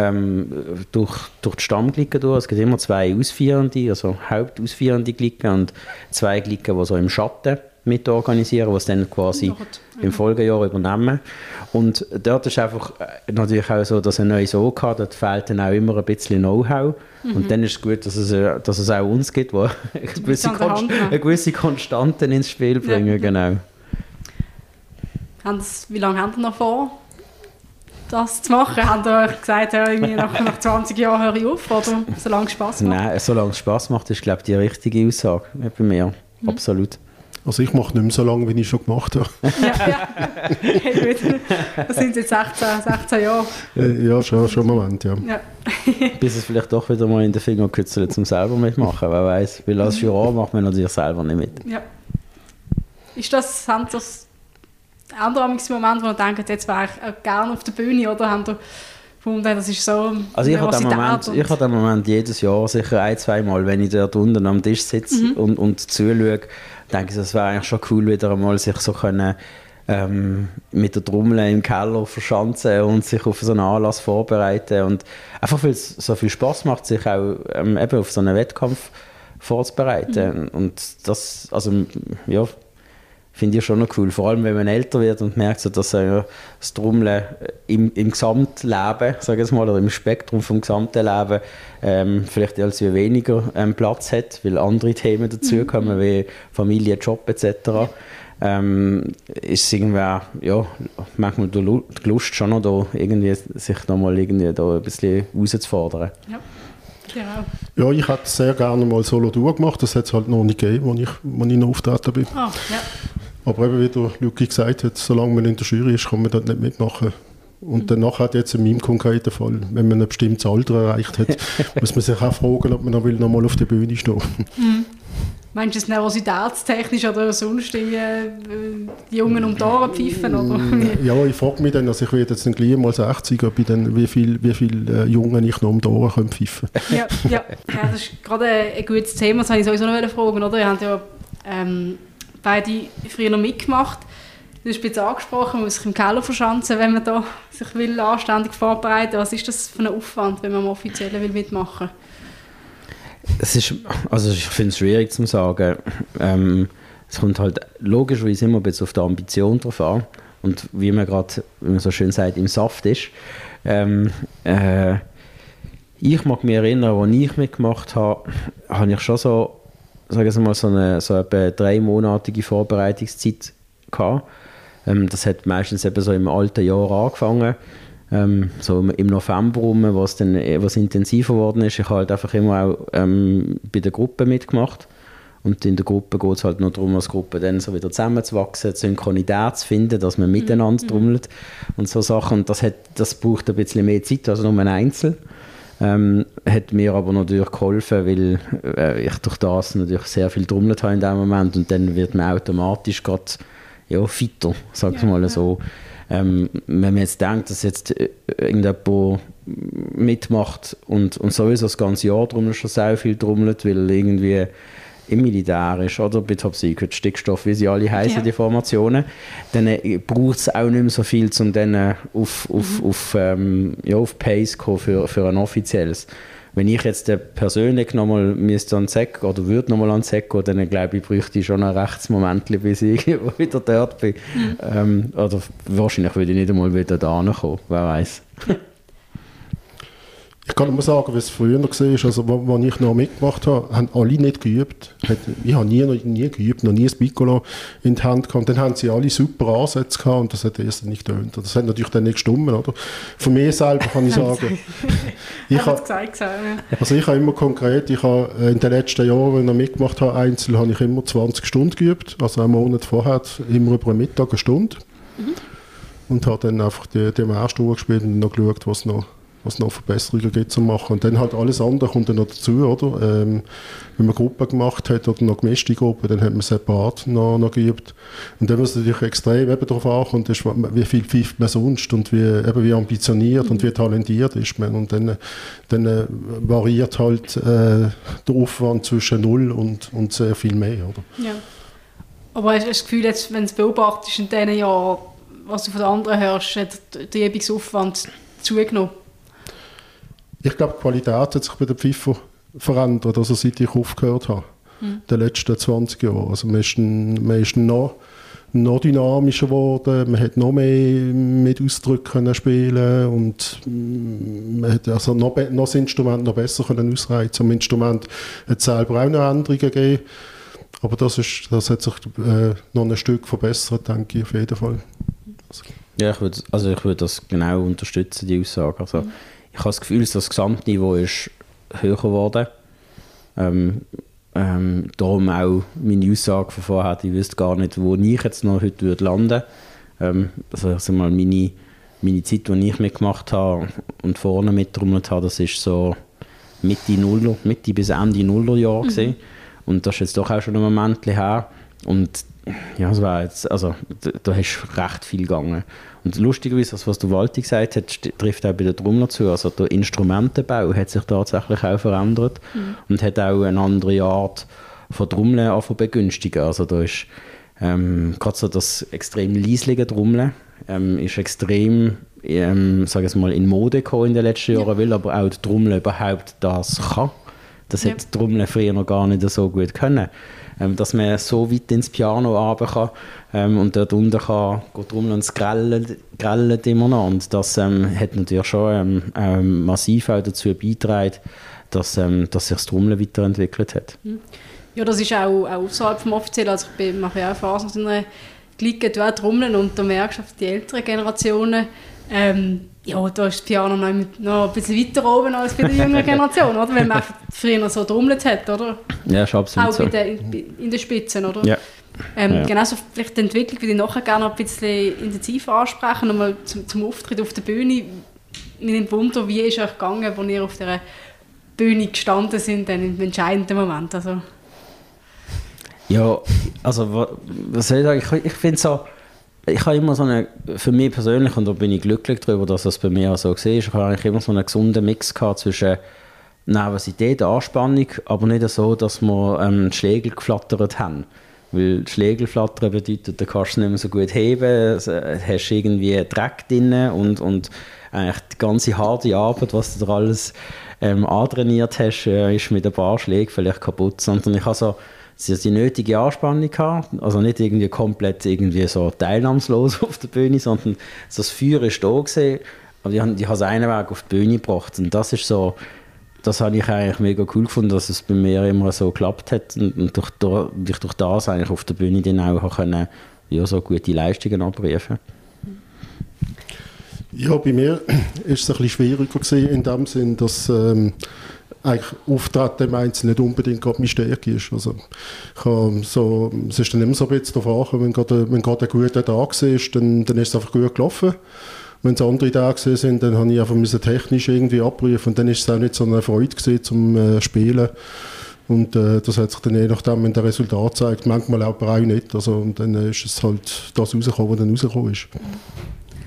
ähm, durch, durch die Stammglicken durch. Es gibt immer zwei Ausführende, also Hauptausführende Glicken und zwei Glicken, die so im Schatten mit organisieren, was dann quasi oh im Folgejahr übernehmen. Und dort ist einfach äh, natürlich auch so, dass ein neues OK hat, dort fehlt dann auch immer ein bisschen Know-how. Mhm. Und dann ist es gut, dass es, äh, dass es auch uns gibt, die eine gewisse, Konst eine gewisse Konstanten ins Spiel bringen. Ja. Genau. Wie lange haben Sie noch vor, das zu machen? Haben Sie euch gesagt, ja, nach, nach 20 Jahren höre ich auf? Oder solange es Spass macht? Nein, solange es Spass macht, ist glaube ich die richtige Aussage bei mir. Mhm. Absolut. Also ich mache nicht mehr so lange, wie ich schon gemacht habe. ja, ja. Das sind jetzt 16, 16 Jahre. Ja, schon, schon einen Moment, ja. ja. Bis es vielleicht doch wieder mal in den Finger kützelt, um selber mitmachen, wer weiß. Weil als Juror macht man natürlich selber nicht mit. Ja. Ist das, haben das andere Moment, wo man denkt, jetzt wäre ich gerne auf der Bühne, oder haben gefunden, das ist so Also ich habe den Moment, ich habe den Moment jedes Jahr sicher ein, zwei Mal, wenn ich dort unten am Tisch sitze mhm. und, und zuschaue, denke ich, es wäre eigentlich schon cool, wieder einmal sich so können, ähm, mit der Trommel im Keller verschanzen und sich auf so einen Anlass vorbereiten und einfach weil es so viel Spaß macht, sich auch ähm, eben auf so einen Wettkampf vorzubereiten mhm. und das, also ja, finde ich schon noch cool. Vor allem, wenn man älter wird und merkt, so, dass äh, das Trommeln im, im Gesamtleben, sage ich mal, oder im Spektrum vom gesamten Leben ähm, vielleicht als weniger ähm, Platz hat, weil andere Themen dazukommen, mhm. wie Familie, Job etc. Ähm, ist es irgendwie, ja, manchmal die Lust schon noch da, irgendwie, sich nochmal irgendwie da ein bisschen herauszufordern. Ja. Genau. Ja, ich hätte sehr gerne mal Solo-Tour gemacht, das hat es halt noch nicht gegeben, als ich, als ich noch auftreten bin. Ah, ja. Aber eben, wie der Luki gesagt hat, solange man in der Jury ist, kann man dort nicht mitmachen. Und mhm. danach hat jetzt in meinem konkreten Fall, wenn man ein bestimmtes Alter erreicht hat, muss man sich auch fragen, ob man noch, will, noch mal auf der Bühne stehen mhm. Meinst du es nervositätstechnisch oder sonst irgendwie äh, die Jungen um die Ohren pfeifen? Oder? Mm, ja, ich frage mich dann, also ich werde jetzt dann gleich mal 60, ob ich dann, wie viele wie viel, äh, Jungen ich noch um die Ohren pfeifen ja, ja, ja, das ist gerade ein gutes Thema, das wollte ich sowieso noch fragen. Oder? Ihr habt ja ähm, beide früher noch mitgemacht. Du hast jetzt angesprochen, man muss sich im Keller verschanzen, wenn man da sich will anständig vorbereiten will. Was ist das für ein Aufwand, wenn man offiziell will mitmachen will? Es ist, also ich finde es schwierig zu sagen. Ähm, es kommt halt logischerweise immer ein bisschen auf die Ambition drauf an und wie man gerade, so schön sagt, im Saft ist. Ähm, äh, ich mag mich erinnern, als ich mitgemacht habe, habe ich schon so, sagen wir mal, so eine, so eine dreimonatige Vorbereitungszeit gehabt. Ähm, das hat meistens eben so im alten Jahr angefangen ähm, so im November rum, was dann was intensiver geworden ist. Ich habe halt einfach immer auch ähm, bei der Gruppe mitgemacht. Und in der Gruppe geht es halt nur darum, als Gruppe dann so wieder zusammenzuwachsen, Synchronität zu finden, dass man miteinander mhm. trommelt und so Sachen. Und das, hat, das braucht ein bisschen mehr Zeit als nur ein Einzel. Ähm, hat mir aber natürlich geholfen, weil äh, ich durch das natürlich sehr viel trommelt habe in dem Moment und dann wird man automatisch gerade ja, fitter, sag ich ja, mal so. Ähm, wenn man jetzt denkt, dass jetzt äh, irgendjemand mitmacht und, und sowieso das ganze Jahr drum schon sehr viel trommelt, weil irgendwie im Militär ist oder bei Top Secret Stickstoff, wie sie alle heißen, ja. die Formationen, dann äh, braucht es auch nicht mehr so viel, um dann äh, auf, auf, mhm. auf, ähm, ja, auf Pace zu kommen für, für ein offizielles wenn ich jetzt persönlich nochmal müsste an Zeck oder würde nochmal an Zeck gehen, dann glaube ich, bräuchte ich schon ein Rechtsmoment, bis ich wieder dort bin. Mhm. Ähm, oder wahrscheinlich würde ich nicht einmal wieder da kommen, wer weiß. Ich kann nur sagen, wie es früher noch war, also als ich noch mitgemacht habe, haben alle nicht geübt. Ich habe nie, nie geübt, noch nie ein Piccolo in die Hand gehabt. Dann haben sie alle super Ansätze gehabt und das hat erst nicht getönt. Das hat natürlich dann nicht gestimmt, oder? Von mir selber kann ich sagen, ich habe, also ich habe immer konkret, ich habe äh, in den letzten Jahren, wenn ich mitgemacht habe, einzeln habe ich immer 20 Stunden geübt, also einen Monat vorher, immer über einen Mittag eine Stunde. Mhm. Und habe dann einfach die, die ersten gespielt und noch geschaut, was noch was noch Verbesserungen gibt zu machen. Und dann halt alles andere kommt dann noch dazu, oder? Ähm, wenn man Gruppen gemacht hat oder noch gemischte Gruppen, dann hat man separat noch, noch geübt. Und dann, was natürlich extrem eben darauf ankommt, ist, wie viel pfeift man sonst und wie, eben wie ambitioniert mhm. und wie talentiert ist man. Und dann, dann äh, variiert halt äh, der Aufwand zwischen null und, und sehr viel mehr, oder? Ja. Aber hast du das Gefühl, jetzt, wenn du es beobachtest in diesen Jahren, was du von den anderen hörst, hat der Übungsaufwand zugenommen? Ich glaube, die Qualität hat sich bei der Pfeifer verändert, also seit ich aufgehört habe, mhm. den letzten 20 Jahren. Also man ist, man ist noch, noch dynamischer geworden, man hat noch mehr mit Ausdrücken spielen und man hat also noch, noch das Instrument noch besser können ausreizen. Am Instrument hat es selber auch noch Änderungen gegeben, aber das, ist, das hat sich äh, noch ein Stück verbessert, denke ich, auf jeden Fall. Also. Ja, ich würde also würd das genau unterstützen, die Aussage. Also, mhm ich habe das Gefühl, dass das Gesamtniveau ist höher geworden. Ähm, ähm, darum auch meine Aussage von vorher, ich wüsste gar nicht, wo ich jetzt noch heute würde landen ähm, also, also mal meine, meine Zeit, die ich mitgemacht habe und vorne mitgetrommelt habe, das ist so Mitte, Nuller, Mitte bis Ende Nullerjahr mhm. Und das ist jetzt doch auch schon ein Moment her. Und ja, es war jetzt, also da, da hast recht viel gegangen. Und lustigerweise, das, was du Walti gesagt hast, trifft auch bei der Trommler zu. Also der Instrumentenbau hat sich tatsächlich auch verändert mhm. und hat auch eine andere Art von Trommeln begünstigen. Also da ist ähm, gerade so das extrem leislige Trommeln ähm, ist extrem ähm, sage ich mal, in Mode gekommen in den letzten Jahren, ja. weil aber auch die Trommel überhaupt das kann. Das ja. hat die Trommel früher noch gar nicht so gut können ähm, dass man so weit ins Piano runter kann ähm, und dort unten kann trommeln und es immer noch. Und das ähm, hat natürlich schon ähm, ähm, massiv auch dazu beigetragen, dass, dass sich das Trommeln weiterentwickelt hat. Hm. Ja, das ist auch, auch außerhalb vom Offiziellen. Also ich mache ja auch Phasen in einer Clique, du auch trommeln und da merkst du auf die älteren Generationen, ähm, ja, da ist das Piano noch, noch ein bisschen weiter oben als bei der jüngeren Generation, oder? Weil man einfach früher so trommelt hat, oder? Ja, ist absolut Auch so. Der, in den Spitzen, oder? Ja. Ähm, ja. Genauso vielleicht die Entwicklung würde ich nachher gerne noch ein bisschen intensiver ansprechen, nochmal zum, zum Auftritt auf der Bühne. Mir nimmt Wunder, wie ist euch gegangen, als ihr auf der Bühne gestanden sind, dann im entscheidenden Moment? Also. Ja, also was soll ich sagen, ich, ich finde so, ich habe immer so eine, für mich persönlich, und da bin ich glücklich darüber, dass das bei mir auch so war, ich habe eigentlich immer so einen gesunden Mix gehabt zwischen Nervosität, Anspannung, aber nicht so, dass wir ähm, die Schlägel geflattert haben. Weil Schlägel flattern bedeutet, da kannst du nicht mehr so gut heben, äh, hast irgendwie Dreck drin und, und eigentlich die ganze harte Arbeit, was du da alles ähm, antrainiert hast, äh, ist mit ein paar Schlägen vielleicht kaputt. Sondern ich habe so die nötige Anspannung gehabt, also nicht irgendwie komplett irgendwie so teilnahmslos auf der Bühne, sondern das Feuer ist da gesehen, aber ich habe, es einen Weg auf die Bühne gebracht. Und das ist so, das habe ich eigentlich mega cool gefunden, dass es bei mir immer so geklappt hat. Und, und durch, durch, durch das eigentlich auf der Bühne dann auch können, ja, so gute Leistungen abrufen. Ja, bei mir ist es ein bisschen schwieriger gewesen, in dem Sinn, dass ähm, eigentlich Auftreten im Einzelnen nicht unbedingt gerade meine Stärke ist. Also, ich habe so, es ist dann immer so ein bisschen darauf wenn gerade, wenn gerade ein guter Tag ist, dann, dann ist es einfach gut gelaufen. Wenn es andere Tage sind, dann habe ich einfach technisch irgendwie abprüfen und dann ist es auch nicht so eine Freude gewesen, zum äh, Spielen. Und äh, das hat sich dann je nachdem, wenn der Resultat zeigt, manchmal auch bei nicht. Also, und dann ist es halt das rausgekommen, was dann rausgekommen ist.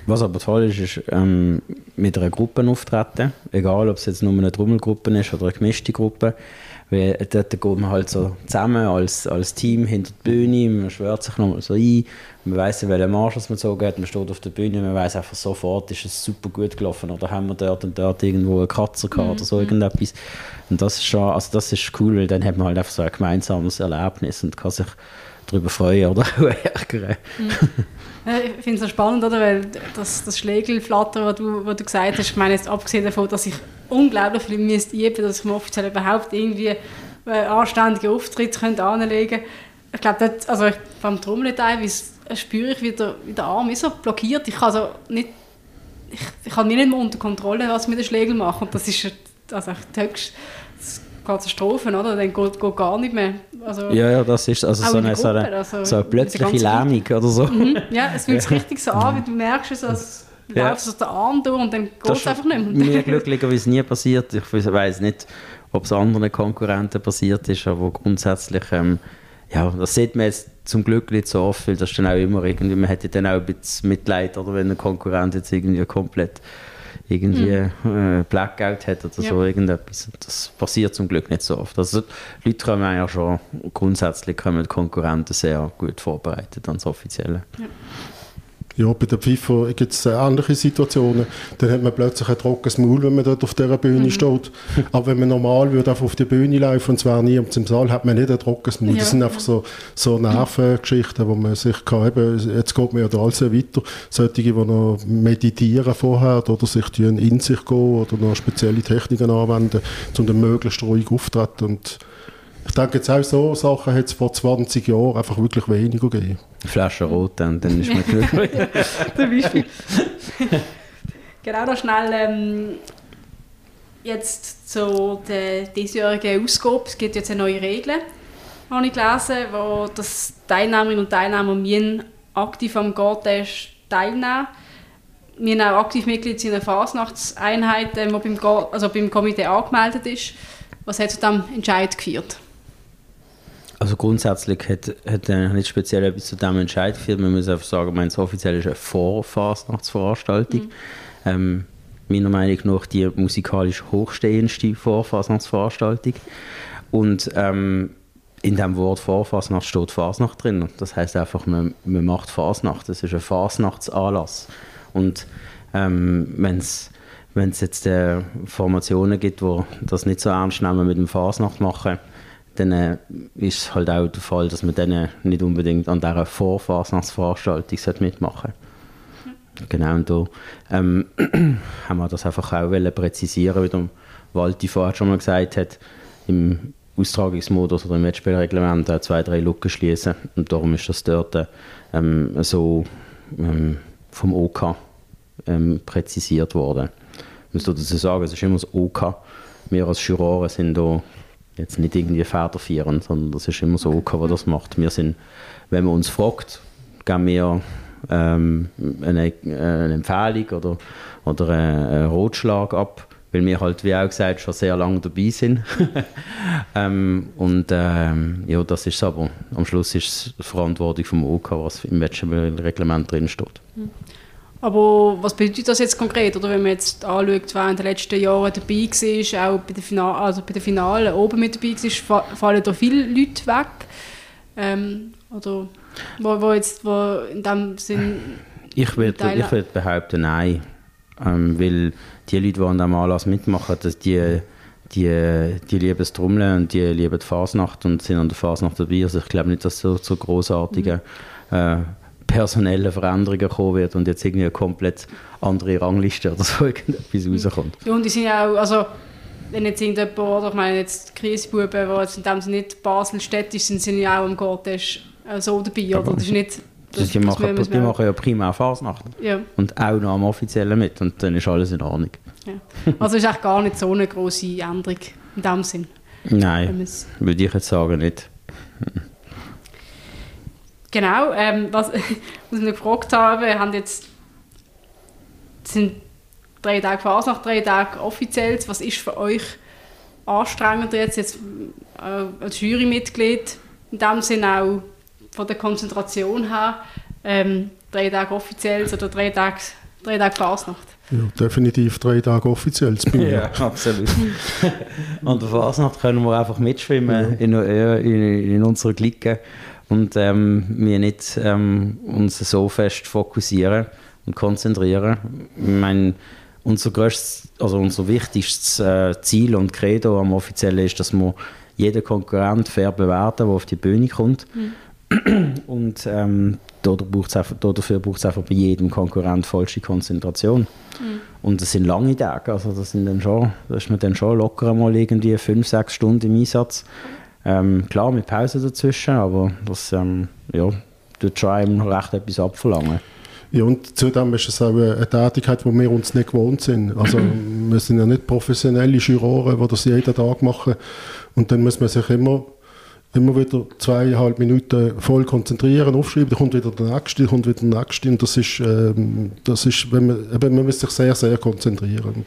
Was aber toll ist, ist ähm, mit einer Gruppe auftreten. Egal, ob es jetzt nur eine Trommelgruppe ist oder eine gemischte Gruppe. Weil dort geht man halt so zusammen als, als Team hinter der Bühne, man schwört sich nochmal so ein, man weiß welchen Marsch man gezogen hat, man steht auf der Bühne, man weiß einfach sofort, ist es super gut gelaufen oder haben wir dort und dort irgendwo einen Kratzer gehabt oder so mhm. irgendetwas. Und das ist schon, also das ist cool, weil dann hat man halt einfach so ein gemeinsames Erlebnis und kann sich darüber freuen oder ärgern. Mhm. Ich finde es spannend, oder? weil das, das Schlägelflattern, was du, was du gesagt hast, ich meine jetzt abgesehen davon, dass ich unglaublich viel müsste üben, dass ich mir offiziell überhaupt irgendwie einen anständigen Auftritt könnte anlegen könnte. Ich glaube, also beim Trommeln teilweise spüre ich, wie der, wie der Arm ist so blockiert. Ich kann also nicht, ich, ich habe nicht mehr unter Kontrolle, was ich mit den Schlägeln mache. Und das ist also Katastrophen, oder? Dann geht, geht gar nicht mehr. Also, ja, ja, das ist also so eine, so eine, also, so eine plötzliche Lähmung oder so. Mhm, ja, es fühlt sich richtig so an, wie du merkst, es, als ja. läuft es den Arm durch und dann geht es einfach nicht mehr. Mir glücklicherweise nie passiert. Ich weiß nicht, ob es anderen Konkurrenten passiert ist, aber grundsätzlich, ähm, ja, das sieht man jetzt zum Glück nicht so oft, weil das ist dann auch immer irgendwie, man hätte dann auch ein bisschen Mitleid, oder wenn ein Konkurrent jetzt irgendwie komplett irgendwie mhm. äh, Blackout hat oder ja. so irgendetwas. Das passiert zum Glück nicht so oft. Also Leute kommen ja schon, grundsätzlich kommen Konkurrenten sehr gut vorbereitet ans Offizielle. Ja. Ja, bei der FIFA gibt es ähnliche Situationen. Dann hat man plötzlich ein trockenes Maul, wenn man dort auf dieser Bühne mhm. steht. Aber wenn man normal würde einfach auf die Bühne laufen und wäre niemand im Saal, hat man nicht ein trockenes Maul. Ja. Das sind einfach so, so Nervengeschichten, wo man sich kann, eben, jetzt geht man ja da alles weiter, solche, die noch meditieren vorher oder sich in sich gehen oder noch spezielle Techniken anwenden, um dann möglichst ruhig auftreten und ich denke jetzt auch so Sachen hat es vor 20 Jahren einfach wirklich weniger gegeben. Flasche Rot dann, dann ist man glücklich. Zum Beispiel. genau, noch schnell ähm, jetzt zu der diesjährigen Ausgabe. Es gibt jetzt eine neue Regel, habe ich gelesen, wo das Teilnehmerinnen und Teilnehmer müssen aktiv am Gartest teilnehmen wir sind auch aktiv Mitglied in einer Fasnachtseinheit, die beim, also beim Komitee angemeldet ist. Was hat zu diesem Entscheid geführt? Also grundsätzlich hat, hat er nicht speziell etwas zu dem Entscheid geführt. Man muss einfach sagen, mein offiziell ist eine Vorfasnachtsveranstaltung. Mhm. Ähm, meiner Meinung nach die musikalisch hochstehendste Vorfasnachtsveranstaltung. Und ähm, in dem Wort Vorfasnacht steht Fasnacht drin. Das heißt einfach, man, man macht Fasnacht. Das ist ein Fasnachtsanlass. Und ähm, wenn es jetzt äh, Formationen gibt, die das nicht so ernst nehmen mit dem Fasnacht machen, dann äh, ist es halt auch der Fall, dass man dann nicht unbedingt an dieser Vorfasnachtsveranstaltung mitmachen sollte. Genau, und da ähm, haben wir das einfach auch präzisieren, wie der Walti vorher schon mal gesagt hat, im Austragungsmodus oder im Wettspielreglement äh, zwei, drei Lücken schließen und darum ist das dort ähm, so ähm, vom OK ähm, präzisiert worden. Ich muss dazu sagen, es ist immer das OK. Wir als Juroren sind da jetzt nicht irgendwie federführend, sondern das ist immer so, okay, wer das macht. Wir sind, wenn man uns fragt, geben wir ähm, eine, eine, Empfehlung oder, oder einen Rotschlag ab. weil wir halt, wie auch gesagt, schon sehr lange dabei sind. ähm, und ähm, ja, das ist es aber. Am Schluss ist es Verantwortung vom OK, was im Wettbewerbsreglement drin steht. Aber was bedeutet das jetzt konkret? Oder wenn man jetzt anschaut, wer in den letzten Jahren dabei war, auch bei den, Final also bei den Finalen oben mit dabei war, fallen da viele Leute weg? Ähm, oder wo, wo jetzt wo in dem Sinn... Ich würde ich würd behaupten, nein. Ähm, weil die Leute, die an diesem Anlass mitmachen, dass die, die, die lieben das Trommeln und die lieben die Fasnacht und sind an der Fasnacht dabei. Also ich glaube nicht, dass so zu großartigen mhm. äh, personellen Veränderungen kommen wird und jetzt irgendwie eine komplett andere Rangliste oder so irgendetwas mhm. rauskommt. Ja, und die sind ja auch, also wenn jetzt irgendjemand, oder ich meine jetzt Kriesbuben, die jetzt in dem Sinne nicht Basel-städtisch sind, sind ja auch am äh, so dabei, oder? Das ist nicht... Das, die, machen, die machen ja prima Fasnacht. Ja. Und auch noch am Offiziellen mit. Und dann ist alles in Ordnung. Ja. Also ist echt gar nicht so eine große Änderung in dem Sinn. Nein, würde ich jetzt sagen nicht. Genau, ähm, was, was ich gefragt habe, haben jetzt sind drei Tage Fasnacht, drei Tage offiziell. Was ist für euch anstrengender jetzt, jetzt äh, als Jurymitglied, in dem Sinne auch von der Konzentration her, ähm, drei Tage offiziell oder drei Tage, drei Tage Fasnacht? Ja, definitiv drei Tage offiziell bei mir. ja, absolut. An der Fasnacht können wir einfach mitschwimmen ja. in, in, in unserer Clique und ähm, wir nicht ähm, uns so fest fokussieren und konzentrieren. Ich meine, unser größtes, also unser wichtigstes äh, Ziel und Credo am offiziellen ist, dass wir jeden Konkurrent fair bewerten, der auf die Bühne kommt. Mhm. Und ähm, dafür braucht es einfach bei jedem Konkurrent falsche Konzentration. Mhm. Und das sind lange Tage, also das, sind dann schon, da ist man dann schon locker mal irgendwie fünf, sechs Stunden im Einsatz. Ähm, klar, mit Pause dazwischen, aber das ähm, ja, tut schon einem recht etwas abverlangen. Ja, und zudem ist es auch eine Tätigkeit, die wir uns nicht gewohnt sind. Also wir sind ja nicht professionelle Juroren, die das jeden Tag machen. Und dann muss man sich immer, immer wieder zweieinhalb Minuten voll konzentrieren, aufschreiben, dann kommt wieder der nächste, dann kommt wieder der nächste. Und das ist, ähm, das ist wenn man, eben, man muss sich sehr, sehr konzentrieren.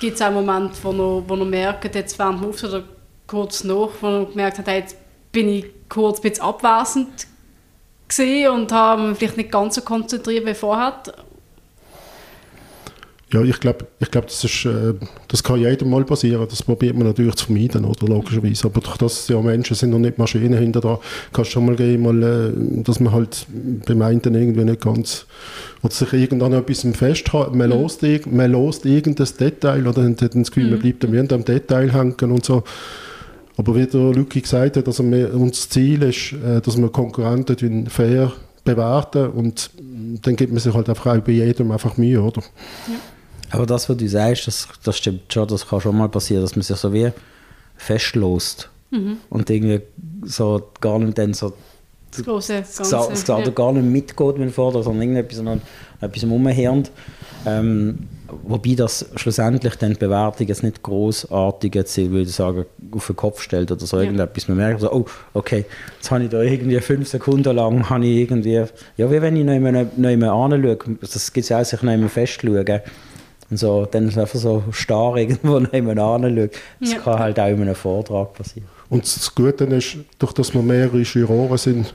Gibt es auch Momente, wo man, wo man merkt, jetzt während dem Auftritt oder kurz nach, wo man gemerkt hat, jetzt bin ich kurz ein bisschen abwesend und habe mich vielleicht nicht ganz so konzentriert wie vorher. Ja, ich glaube, ich glaub, das, äh, das kann jedem mal passieren. Das probiert man natürlich zu vermeiden, oder, logischerweise. Aber durch das ja Menschen sind und nicht Maschinen hinter da, kann es schon mal gehen, mal, äh, dass man halt beim einen irgendwie nicht ganz oder sich irgendwann etwas festhalten. Man, mhm. lost, man lost irgendein Detail oder hat das Gefühl, mhm. man bleibt am Ende am Detail hängen und so. Aber wie der Luki gesagt hat, also wir, unser Ziel ist, äh, dass wir Konkurrenten fair bewerten und dann gibt man sich halt einfach auch bei jedem einfach Mühe, oder? Ja. Aber das, was du sagst, das, das stimmt schon, das kann schon mal passieren, dass man sich so wie festlost mhm. und irgendwie so gar nicht dann so das große Ganze, das, ja. gar nicht mitgeht, wenn vorher, sondern irgendetwas, etwas rumhirnt. Ähm, Wobei das schlussendlich dann die Bewertung jetzt nicht großartig jetzt, würde ich sagen, auf den Kopf stellt oder so ja. irgendetwas. Man merkt so, oh, okay, jetzt habe ich da irgendwie fünf Sekunden lang, habe ich irgendwie, ja, wie wenn ich noch mehr, noch mehr anschaue, das gibt es ja auch, sich noch mehr festschauen. Und so, dann ist es einfach so starr irgendwo noch mehr anschauen. Das ja. kann halt auch in einem Vortrag passieren. Und das Gute ist, durch dass wir mehrere Juroren sind,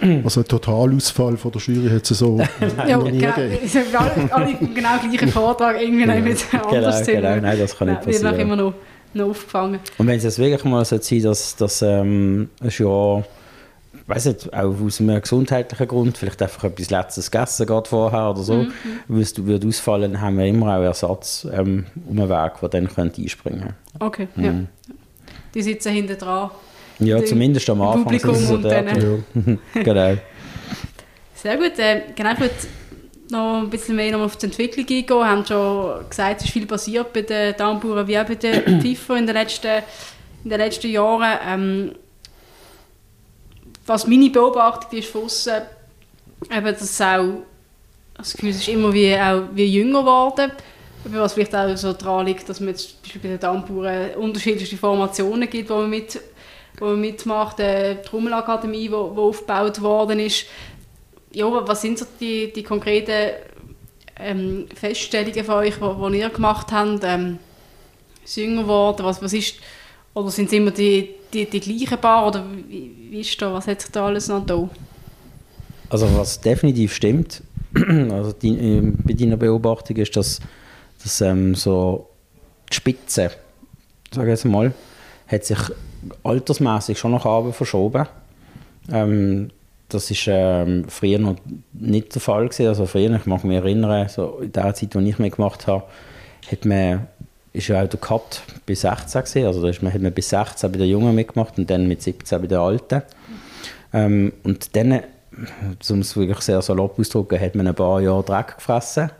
also ein Totalausfall von der Jury hat es so ja, noch nie genau, gegeben. alle, alle genau gleichen Vortrag, irgendwie genau. nicht anders genau, genau, nein, das kann nicht passieren. Wird immer noch, noch aufgefangen. Und wenn es jetzt wirklich mal so sein dass, dass ähm, ein Jahr weiß nicht, auch aus einem gesundheitlichen Grund, vielleicht einfach etwas Letztes gegessen gerade vorher oder so, mhm. würde, würde ausfallen, haben wir immer auch Ersatz ähm, um den Weg, der dann könnte einspringen könnte. Okay, mhm. ja. Die sitzen hinten dran ja, zumindest am Anfang. Publikum so und dann. Ja. genau. Sehr gut. Äh, genau, ich würde noch ein bisschen mehr auf die Entwicklung eingehen. Wir haben schon gesagt, es ist viel passiert bei den Darmbauern wie auch bei den FIFA in den letzten, in den letzten Jahren. Ähm, was meine Beobachtung ist von außen, eben, dass auch das Gefühl, es ist immer wie, auch wie jünger geworden. Was vielleicht auch so daran liegt, dass man jetzt bei den Darmbauern unterschiedliche Formationen gibt, wo man mit wo man mitmacht, äh, die Trommelakademie, die aufgebaut worden ist. Ja, was sind so die, die konkreten ähm, Feststellungen von euch, die ihr gemacht habt? Ähm, jünger geworden? Was, was ist, oder sind es immer die, die, die gleichen Paar? Oder wie, wie ist da, was hat sich da alles noch da? Also was definitiv stimmt, also die, äh, bei deiner Beobachtung ist, dass, dass ähm, so die Spitze, sage ich jetzt mal, hat sich altersmäßig schon nach oben verschoben. Ähm, das ist ähm, früher noch nicht der Fall gewesen. Also früher, ich mag mich erinnern, so in der Zeit, als ich mitgemacht habe, hat man, ist ja auch der Cut bis 16 gewesen. Also da ist man, hat man bis 16 bei den Jungen mitgemacht und dann mit 17 bei den Alten. Ähm, und dann, um es wirklich sehr salopp auszudrücken, hat man ein paar Jahre Dreck gefressen.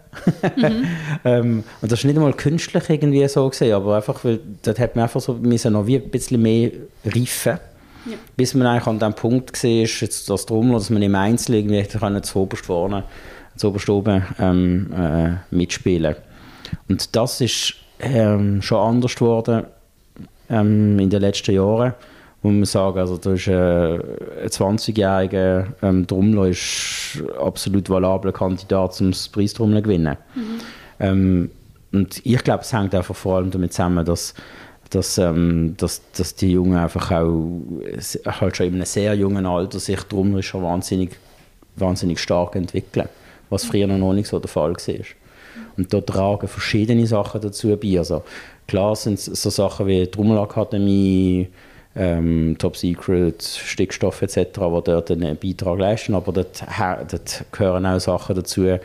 mhm. ähm, und das ist nicht einmal künstlich irgendwie so gesehen, aber einfach, weil dort hat man einfach so müssen noch wie ein bisschen mehr reifen ja. Bis man eigentlich an dem Punkt war, jetzt das Trommel, dass man im Einzel irgendwie hätte können, zu oberst vorne, zu oberst oben ähm, äh, mitspielen. Und das ist ähm, schon anders geworden ähm, in den letzten Jahren muss man sagen, also da ist äh, ein 20-jähriger ähm, Trommler ist absolut valabler Kandidat, um das Preistrommel zu gewinnen. Mhm. Ähm, und ich glaube, es hängt einfach vor allem damit zusammen, dass dass, ähm, dass, dass die Jungen einfach auch halt schon in einem sehr jungen Alter sich drum schon wahnsinnig, wahnsinnig stark entwickeln, was früher noch nicht so der Fall war. Und da tragen verschiedene Sachen dazu bei. Also, klar sind es so Sachen wie Trommelakademie, ähm, Top Secret, Stickstoff etc., die dort einen Beitrag leisten, aber dort, dort gehören auch Sachen dazu,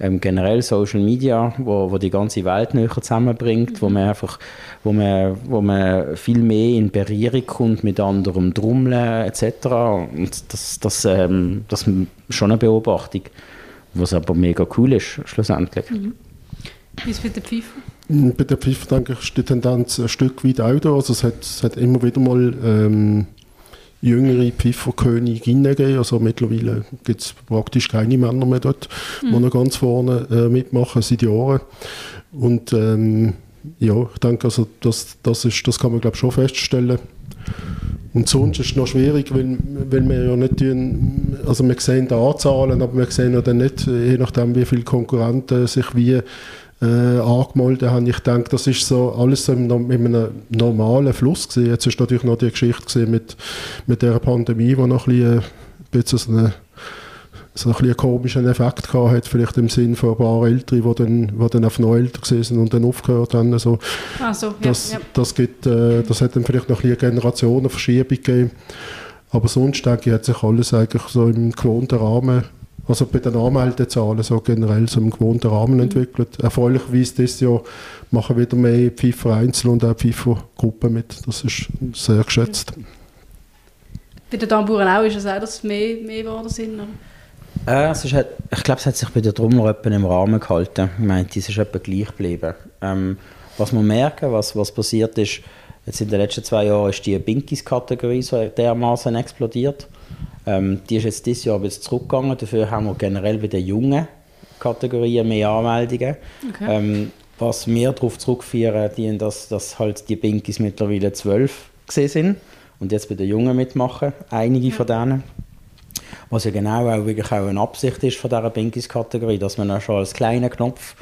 ähm, generell Social Media, wo, wo die ganze Welt näher zusammenbringt, mhm. wo man einfach, wo man, wo man viel mehr in Berührung kommt mit anderem Trommeln etc. Und das, das, ähm, das ist schon eine Beobachtung, was aber mega cool ist schlussendlich. Mhm. Wie ist es mit der Pfeife? Bei der Pfeife denke ich, ist die Tendenz ein Stück weit auch da. Also es hat, es hat immer wieder mal ähm, jüngere Pfifferköniginnen geben. Also mittlerweile gibt es praktisch keine Männer mehr dort, mhm. die noch ganz vorne äh, mitmachen seit Jahren. Und ähm, ja, ich denke, also das, das, ist, das kann man glaube schon feststellen. Und sonst ist es noch schwierig, weil, weil wir ja nicht, also wir sehen die Anzahlen, aber wir sehen ja dann nicht, je nachdem wie viele Konkurrenten sich wie äh, angemeldet haben. Ich denke, das ist so alles so in einem normalen Fluss gewesen. Jetzt ist natürlich noch die Geschichte mit, mit der Pandemie, die noch ein bisschen, äh, ein bisschen so eine so ein einen komischen Effekt gehabt hat, vielleicht im Sinn von ein paar Älteren, die dann, die dann auf noch älter sind und dann aufgehört haben. Also, so, das, ja, ja. Das, gibt, äh, das hat dann vielleicht noch ein eine Generationenverschiebung gegeben. Aber sonst denke ich, hat sich alles eigentlich so im gewohnten Rahmen also bei den Anmeldezahlen so generell so im gewohnten Rahmen mhm. entwickelt. Erfreulicherweise dieses Jahr machen wieder mehr Pfeifer Einzel und auch Pfeifer Gruppen mit. Das ist sehr geschätzt. Bei den Tamburen auch ist es auch, dass es mehr, mehr geworden sind? Äh, es ist halt, ich glaube, es hat sich bei der Trommler im Rahmen gehalten. Ich meine, es ist etwa gleich geblieben. Ähm, was man merken, was, was passiert ist, jetzt in den letzten zwei Jahren ist die Binkies-Kategorie so dermaßen explodiert. Ähm, die ist jetzt dieses Jahr ein bisschen zurückgegangen. Dafür haben wir generell bei den jungen Kategorien mehr Anmeldungen. Okay. Ähm, was wir darauf zurückführen, die, dass, dass halt die Binkies mittlerweile zwölf gesehen sind und jetzt bei den Jungen mitmachen, einige ja. von denen. Was ja genau auch wirklich auch eine Absicht ist von dieser Binkies-Kategorie, dass man auch schon als kleinen Knopf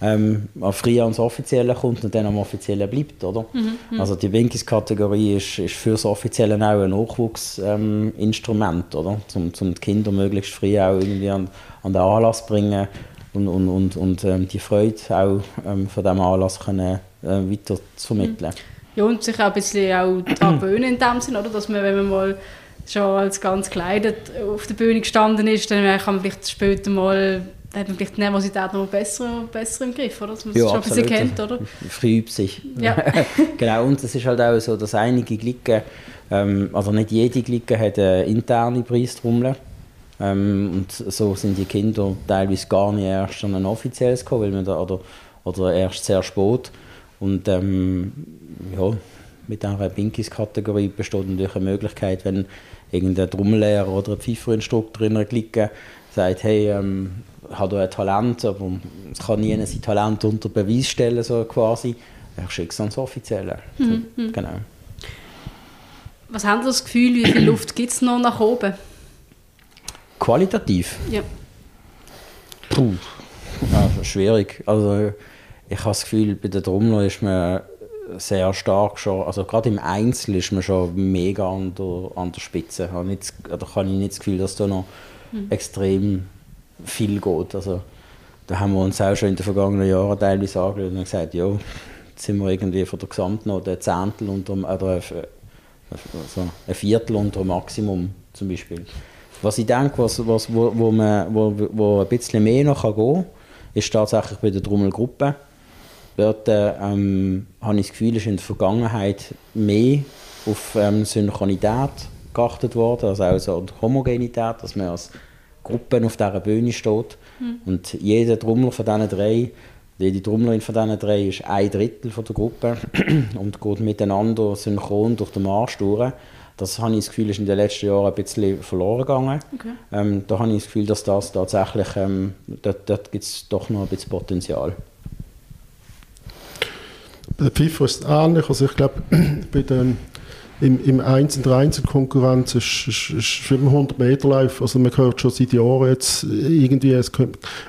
ähm, früher ans Offizielle kommt und dann am Offiziellen bleibt, oder? Mhm, mhm. also die Winkis-Kategorie ist, ist für das Offizielle auch ein Nachwuchsinstrument, ähm, oder? Zum, zum die Kinder möglichst früh auch irgendwie an, an den Anlass bringen und, und, und, und ähm, die Freude auch ähm, von diesem Anlass können, äh, weiter zu vermitteln. Ja, und sich auch ein bisschen auch daran gewöhnen in dem Sinn, oder? Dass man, wenn man mal schon als ganz gekleidet auf der Bühne gestanden ist, dann kann man vielleicht später mal da hat man vielleicht die Nervosität noch besser, besser im Griff, oder? Dass man es ja, schon ein bisschen kennt, oder? Übt sich. Ja. genau, und es ist halt auch so, dass einige Glicken, ähm, also nicht jede Glicke hat eine interne Preistrommel. Ähm, und so sind die Kinder teilweise gar nicht erst an ein offizielles gekommen, weil man da, oder, oder erst sehr spät. Und ähm, ja, mit dieser Binkies-Kategorie besteht natürlich eine Möglichkeit, wenn irgendein Trommellehrer oder ein Pfeiferinstruktor in einer Clique sagt, hey, ähm, hat ein Talent, aber es kann nie sein Talent unter Beweis stellen, so quasi. Ich schicke es ans Offizielle. Mhm. Genau. Was haben Sie das Gefühl, wie viel Luft gibt es noch nach oben? Qualitativ? Ja. Puh. Also, schwierig. Also ich habe das Gefühl, bei der Trommler ist man sehr stark schon, also gerade im Einzel ist man schon mega an der, an der Spitze. Da nicht, oder kann ich nicht das Gefühl, dass da noch mhm. extrem viel geht. Also, da haben wir uns auch schon in den vergangenen Jahren teilweise angeschaut und gesagt, ja, jetzt sind wir irgendwie von der Gesamtnote ein Zehntel unter, oder also ein Viertel unter dem Maximum zum Beispiel. Was ich denke, was, was, wo, wo, man, wo, wo ein bisschen mehr noch gehen kann, ist tatsächlich bei der Trommelgruppe. Dort ähm, habe ich das Gefühl, ist in der Vergangenheit mehr auf ähm, Synchronität geachtet worden, also auch so Homogenität, dass man als Gruppe auf dieser Bühne steht. Mhm. Und jeder Trommler von diesen drei, jede Trommlerin von diesen drei ist ein Drittel von der Gruppe und geht miteinander synchron durch den Marsch durch. Das habe ich das Gefühl, ist in den letzten Jahren ein bisschen verloren gegangen. Okay. Ähm, da habe ich das Gefühl, dass das tatsächlich, ähm, dort, dort gibt es doch noch ein bisschen Potenzial. Der Pfiffer ist ähnlich. Also ich glaube, bei den im, im 1 und 1 Konkurrenz ist, ist, ist 100 Meter Lauf. Also man hört schon seit Jahren jetzt irgendwie, es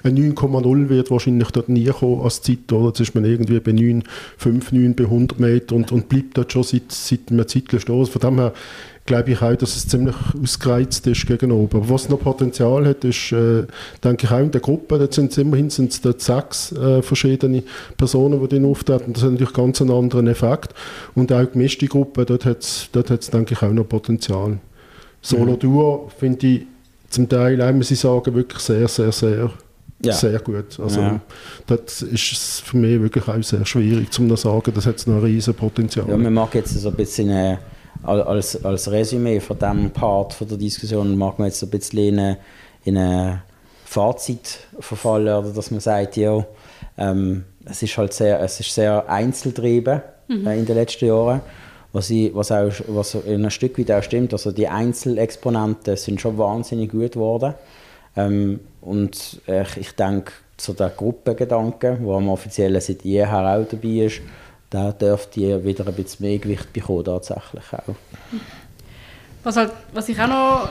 ein 9,0 wird wahrscheinlich dort nie kommen als Zeit, oder? Jetzt ist man irgendwie bei 9, 5, 9 bei 100 Meter und, und bleibt dort schon seit, seit einer Zeit stehen. Von dem her glaube ich auch, dass es ziemlich ausgereizt ist gegen oben. Aber was noch Potenzial hat, ist, äh, denke ich auch in der Gruppe, da sind es immerhin sind dort sechs äh, verschiedene Personen, die dann auftreten. Das hat natürlich ganz einen anderen Effekt. Und auch gemischte Gruppe, dort hat es, dort denke ich, auch noch Potenzial. Solo-Duo mhm. finde ich zum Teil, auch muss ich sagen, wirklich sehr, sehr, sehr ja. sehr gut. Also ja. das ist für mich wirklich auch sehr schwierig, zu sagen, das hat noch ein riesen Potenzial. Ja, man mag jetzt so ein bisschen äh, als, als Resümee von diesem Part von der Diskussion mag man jetzt ein bisschen in ein, in ein Fazit verfallen, oder dass man sagt, ja, ähm, es ist halt sehr, es ist sehr einzeltrieben mhm. äh, in den letzten Jahren. Was, ich, was, auch, was in ein Stück weit auch stimmt, also die Einzelexponenten sind schon wahnsinnig gut geworden. Ähm, und äh, ich denke, zu der Gruppengedanken, wo am offiziellen seit jeher auch dabei ist, da dürfte ihr wieder ein bisschen mehr Gewicht bekommen, tatsächlich auch. Was, halt, was ich auch noch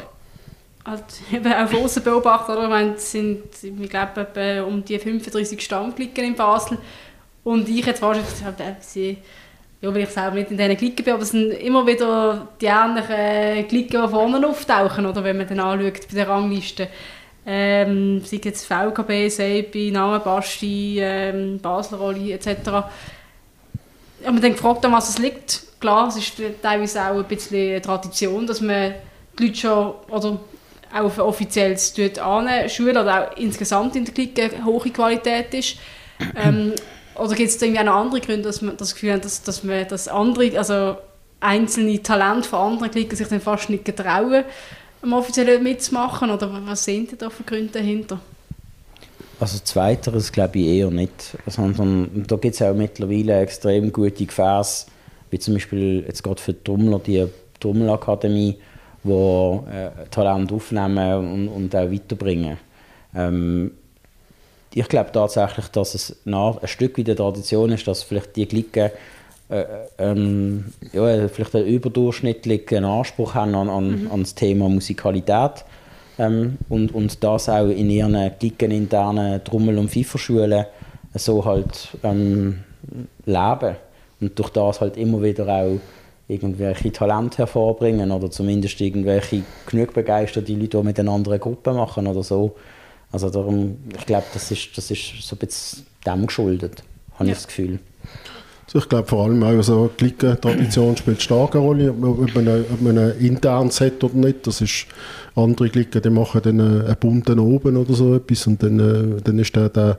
halt eben auf außen beobachte, oder? Meine, es sind, ich glaube, um die 35 Stammklicken in Basel und ich jetzt wahrscheinlich, ich ja, weil ich selber nicht in diesen Klicken bin, aber es sind immer wieder die ähnlichen Klicken, die vorne auftauchen, oder wenn man dann anschaut bei der Rangliste. Ähm, sei jetzt VKB, Seibi, Name Basti, ähm, Basler Rolli etc habe mich dann gefragt, an was es liegt. Klar, es ist teilweise auch ein bisschen eine Tradition, dass man die Leute schon oder auch auf offizielles anschulen oder auch insgesamt in der Clique eine hohe Qualität ist. Ähm, oder gibt es irgendwie auch noch andere Gründe, dass man das Gefühl hat, dass, dass man das andere, also einzelne Talente von anderen Klicken sich dann fast nicht getrauen, am offiziellen mitzumachen? Oder was sind da für Gründe dahinter? Also zweiteres glaube ich eher nicht, sondern da gibt es auch mittlerweile extrem gute Gefäße, wie zum Beispiel jetzt gerade für die Trommler, die Trommelakademie, wo äh, Talent aufnehmen und, und auch weiterbringen. Ähm, ich glaube tatsächlich, dass es nach, ein Stück wie der Tradition ist, dass vielleicht die Glicken äh, ähm, ja, vielleicht einen überdurchschnittlichen Anspruch haben an, an, mhm. an das Thema Musikalität ähm, und, und das auch in ihren internen Trommel- und Pfeiferschulen so halt ähm, leben und durch das halt immer wieder auch irgendwelche Talente hervorbringen oder zumindest irgendwelche genug begeisterte Leute, die mit einer anderen Gruppe machen oder so. Also darum, ich glaube, das ist, das ist so ein bisschen dem geschuldet, habe ja. ich das Gefühl. Also ich glaube vor allem auch so die Liga-Tradition spielt stark eine Rolle, ob man, ob man ein internes hat oder nicht. Das ist andere Ligen, die machen dann einen bunten oben oder so etwas und dann, äh, dann ist der, der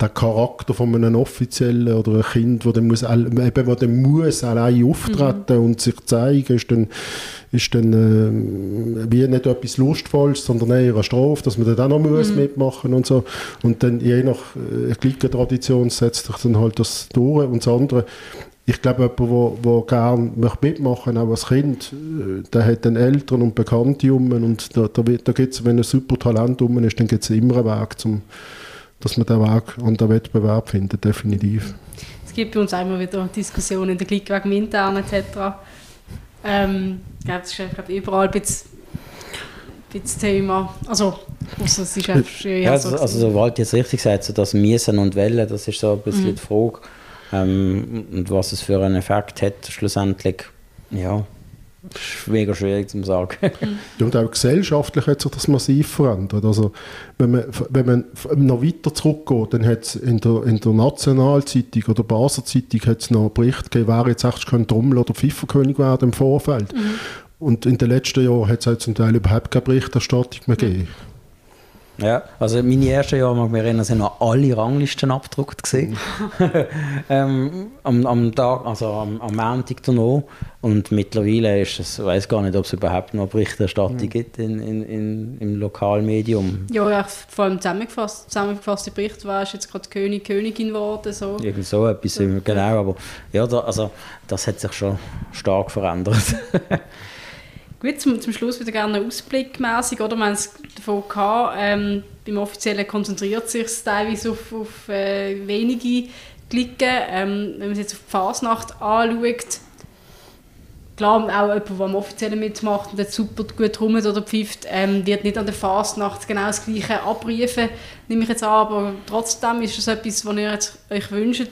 der Charakter von einem Offiziellen oder einem Kind, wo der muss, eben, wo der muss allein auftreten mhm. und sich zeigen, ist dann, ist dann äh, wie nicht etwas Lustvolles, sondern eher eine Strafe, dass man dann auch noch muss mhm. mitmachen und so. Und dann je nach äh, Tradition setzt sich dann halt das durch. Und das andere, ich glaube, jemand, der wo, wo gerne mitmachen auch als Kind, äh, der hat dann Eltern und Bekannte um und da, da, da gibt es, wenn ein super Talent um ist, dann gibt es immer einen Weg zum dass man den Weg an den Wettbewerb findet, definitiv. Es gibt bei uns immer wieder Diskussionen in der Clique wegen intern etc. Ähm, ich glaube, es ist glaub, überall ein bisschen das Thema. Also, also es ist einfach ja, also, also so Wald jetzt richtig gesagt, so das Miesen und Wellen, das ist so ein bisschen mhm. die Frage. Ähm, und was es für einen Effekt hat, schlussendlich, ja, ist mega schwierig zu sagen. ja, und auch gesellschaftlich hat sich das massiv verändert. Also, wenn man, wenn man noch weiter zurückgeht, dann hat es in der, in der Nationalzeitung oder Basler Zeitung hat's noch einen Bericht gegeben, wer jetzt echt Trommel- oder Pfifferkönig werden im Vorfeld. Mhm. Und in den letzten Jahren hat es zum Teil überhaupt keine Berichterstattung mehr gegeben. Ja, also meine ersten Jahre, mag mich erinnern, sind noch alle Ranglisten abgedruckt gesehen. ähm, am, am Tag, also am, am Montag danach. Und mittlerweile ist es, ich weiß gar nicht, ob es überhaupt noch Berichterstattung mhm. gibt in, in, in, im Lokalmedium. Ja, ja, vor allem zusammengefasst, zusammengefasste Bericht war jetzt gerade König, Königin geworden. So. Irgend so etwas, so. genau. Aber ja, da, also, das hat sich schon stark verändert. Gut, zum, zum Schluss wieder gerne ausblickmäßig, oder? Wir haben es davon gehabt, ähm, beim Offiziellen konzentriert sich teilweise auf, auf äh, wenige Klicken. Ähm, wenn man es jetzt auf die Fasnacht anschaut, klar, auch jemand, der am Offiziellen mitmacht und super gut rummet oder pfeift, ähm, wird nicht an der Fasnacht genau das Gleiche abrufen, nehme ich jetzt an, aber trotzdem ist das etwas, was ihr jetzt euch wünscht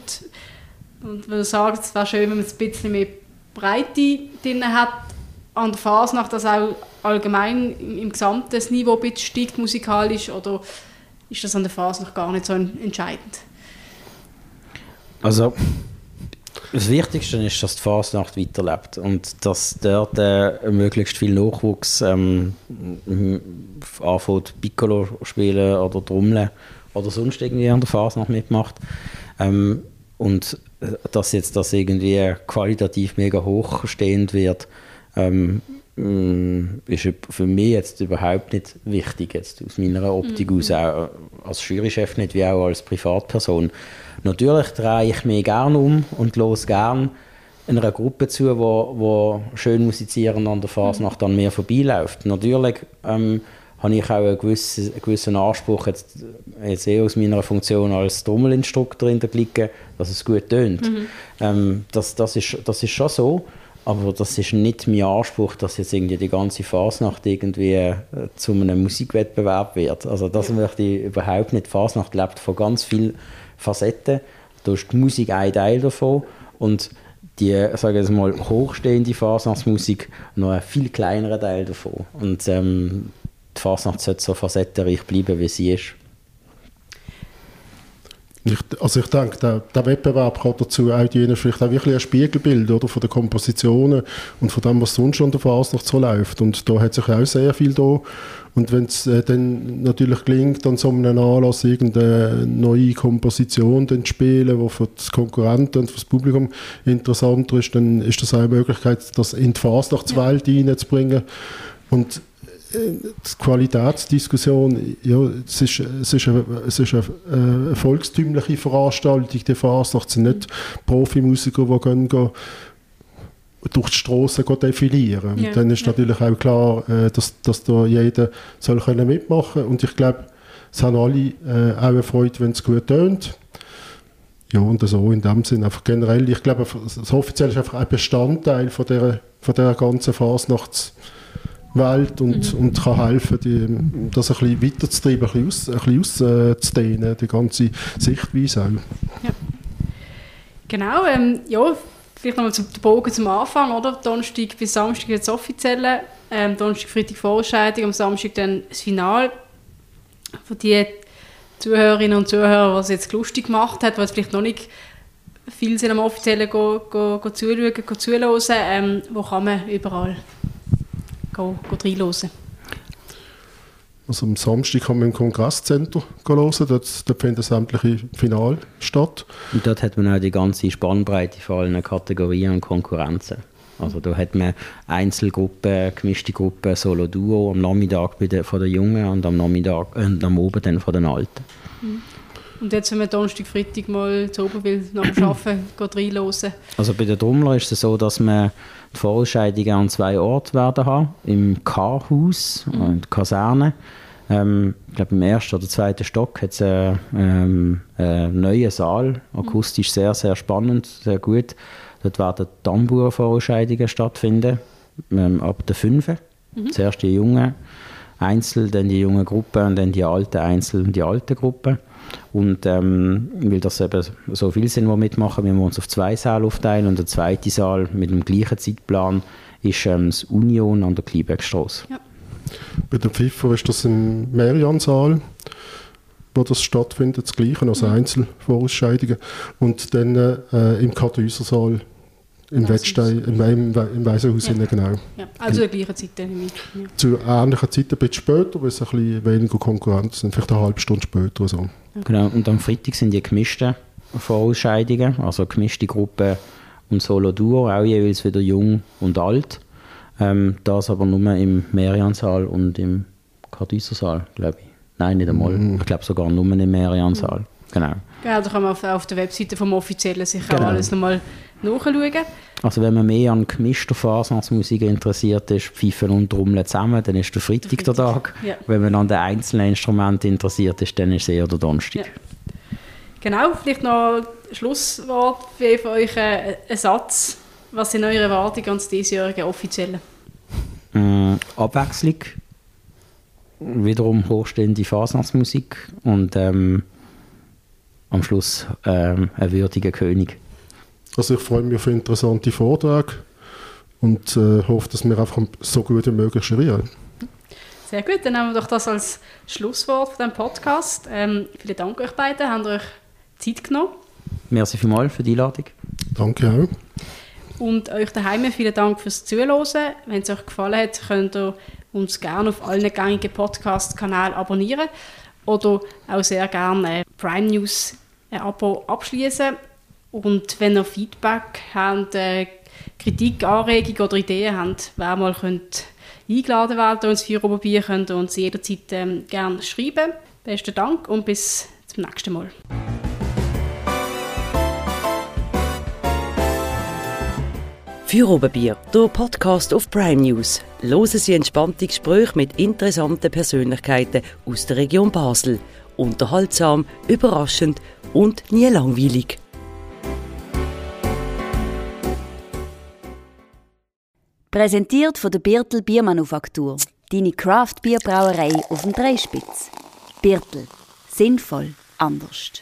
und würde sagen, es wäre schön, wenn man es ein bisschen mehr Breite drin hat, an der Fasnacht, dass auch allgemein im, im gesamten das Niveau ein steigt musikalisch oder ist das an der Fasnacht gar nicht so entscheidend? Also das Wichtigste ist, dass die Fasnacht weiterlebt und dass dort äh, möglichst viel Nachwuchs ähm, anfängt Piccolo spielen oder Trommeln oder sonst irgendwie an der Fasnacht mitmacht. Ähm, und äh, dass jetzt das irgendwie qualitativ mega hochstehend wird, ähm, mm, ist für mich jetzt überhaupt nicht wichtig, jetzt aus meiner Optik mhm. aus, auch als Jurychef nicht, wie auch als Privatperson. Natürlich drehe ich mich gerne um und los gerne einer Gruppe zu, wo, wo schön musizieren an der Fasnacht an mir vorbeiläuft. Natürlich ähm, habe ich auch einen gewissen, einen gewissen Anspruch, jetzt, jetzt eh aus meiner Funktion als Trommelinstruktor in der Clique, dass es gut tönt. Mhm. Ähm, das, das, ist, das ist schon so. Aber das ist nicht mein Anspruch, dass jetzt irgendwie die ganze Fasnacht irgendwie äh, zu einem Musikwettbewerb wird. Also das möchte ich überhaupt nicht. Fasnacht lebt von ganz vielen Facetten. Da ist die Musik ein Teil davon und die, sage ich mal, hochstehende Fasnachtsmusik noch ein viel kleinerer Teil davon. Und ähm, die Fasnacht sollte so facettenreich bleiben, wie sie ist. Ich, also ich denke, der, der, Wettbewerb kann dazu auch dienen, vielleicht auch wirklich ein Spiegelbild oder, von den Kompositionen und von dem, was sonst schon der Fasnacht so läuft. Und da hat sich auch sehr viel da. Und wenn es äh, dann natürlich gelingt, an so einem Anlass irgendeine neue Komposition zu spielen, die für die Konkurrenten und für das Publikum interessanter ist, dann ist das auch eine Möglichkeit, das in die Fasnachtswelt ja. reinzubringen. Und die Qualitätsdiskussion, ja, es ist, es ist, eine, es ist eine, volkstümliche Veranstaltung, die Fasnacht sind nicht Profimusiker, die gehen, gehen durch die Straßen defilieren. Ja. Und dann ist ja. natürlich auch klar, äh, dass, dass da jeder soll können mitmachen und ich glaube, es haben alle äh, auch eine Freude, wenn es gut tönt. Ja, und so in dem Sinne einfach generell, ich glaube, das offiziell ist einfach ein Bestandteil von der, von der ganzen Fasnachts- Welt und, mhm. und kann helfen, die, das ein bisschen weiterzutreiben, ein bisschen, aus, ein bisschen auszudehnen, die ganze Sichtweise auch. Ja. Genau, ähm, ja, vielleicht nochmal zum Bogen zum Anfang, oder? Donnerstag bis Samstag jetzt offiziell, ähm, Donnerstag, Freitag Vorentscheidung, am Samstag dann das Finale. Für die Zuhörerinnen und Zuhörer, was jetzt lustig gemacht hat, was vielleicht noch nicht viel sind am offiziellen go, go, go zuschauen, go zuhören, ähm, wo kann man überall go, go reinhören. Also am Samstag kann man im Kongresszentrum hören, dort, dort finden sämtliche Finale statt. Und dort hat man auch die ganze Spannbreite von allen Kategorien und Konkurrenzen. Also da hat man Einzelgruppen, gemischte Gruppen, Solo-Duo am Nachmittag bei der, von den Jungen und am Nachmittag äh, am Abend dann von den Alten. Mhm. Und jetzt, wenn man Donnerstag, Freitag mal zu oben will, nach dem Arbeiten reinhören? Also bei den Trommler ist es so, dass man die Vorentscheidungen an zwei Orten werden haben. Im K-Haus, mhm. der Kaserne. Ähm, ich glaube, im ersten oder zweiten Stock hat es einen, ähm, einen neuen Saal. Akustisch sehr, sehr spannend, sehr gut. Dort werden Tambour-Vorentscheidungen stattfinden. Ähm, ab der 5. Mhm. Zuerst die Jungen Einzel, dann die jungen Gruppen und dann die alten Einzel und die alten Gruppen. Und ähm, weil das eben so viel sind, die mitmachen, wir uns auf zwei Säle aufteilen und der zweite Saal mit dem gleichen Zeitplan ist ähm, das Union an der Kleinbergstrasse. Ja. Bei der FIFA ist das im Meriansaal, wo das stattfindet, das Gleiche, also mhm. Einzelvorausscheidungen. Und dann äh, im Kartäusersaal im Wettstein, im, im, im Waisenhaus, ja. genau. Ja. Also zur gleichen Zeit. Ja. Zu ähnlichen Zeiten, ein bisschen später, weil es ein bisschen weniger Konkurrenz sind, vielleicht eine halbe Stunde später. So. Genau, und am Freitag sind die gemischten Vorausscheidungen, also gemischte Gruppen und Solo-Duo, auch jeweils wieder jung und alt. Ähm, das aber nur im Meriansaal und im Kardüsersaal, glaube ich. Nein, nicht einmal. Mm. Ich glaube sogar nur im Meriansaal. Mm. Genau. Ja, da kann man auf, auf der Webseite vom Offiziellen sicher genau. alles nochmal nachschauen. Also wenn man mehr an gemischter Fasnachtmusik interessiert ist, Pfeifen und Trommeln zusammen, dann ist der Freitag der, Freitag. der Tag. Ja. Wenn man an den einzelnen Instrumenten interessiert ist, dann ist es eher der Donnerstag. Ja. Genau, vielleicht noch ein Schlusswort für euch, äh, ein Satz. Was sind eure Erwartungen an das diesjährige Offizielle? Äh, Abwechslung, wiederum hochstehende Fasnachtsmusik und ähm, am Schluss ähm, ein würdiger König. Also ich freue mich auf einen interessanten Vortrag und äh, hoffe, dass wir einfach so gut wie möglich jurieren. Sehr gut, dann nehmen wir doch das als Schlusswort von diesem Podcast. Ähm, vielen Dank euch beiden, habt ihr euch Zeit genommen. Merci vielmals für die Einladung. Danke auch. Und euch daheim vielen Dank fürs Zuhören. Wenn es euch gefallen hat, könnt ihr uns gerne auf allen gängigen Podcast-Kanälen abonnieren oder auch sehr gerne Prime News ein Abo abschließen. Und wenn ihr Feedback habt, äh, Kritik, Anregungen oder Ideen habt, wer mal könnt eingeladen werden ins Führermobil, könnt ihr uns jederzeit ähm, gerne schreiben. Besten Dank und bis zum nächsten Mal. Für Oberbier, der Podcast auf Prime News. Hören Sie entspannte Gespräche mit interessanten Persönlichkeiten aus der Region Basel. Unterhaltsam, überraschend und nie langweilig. Präsentiert von der Birtel Biermanufaktur. Deine Craft-Bierbrauerei auf dem Dreispitz. Birtel. Sinnvoll. Anders.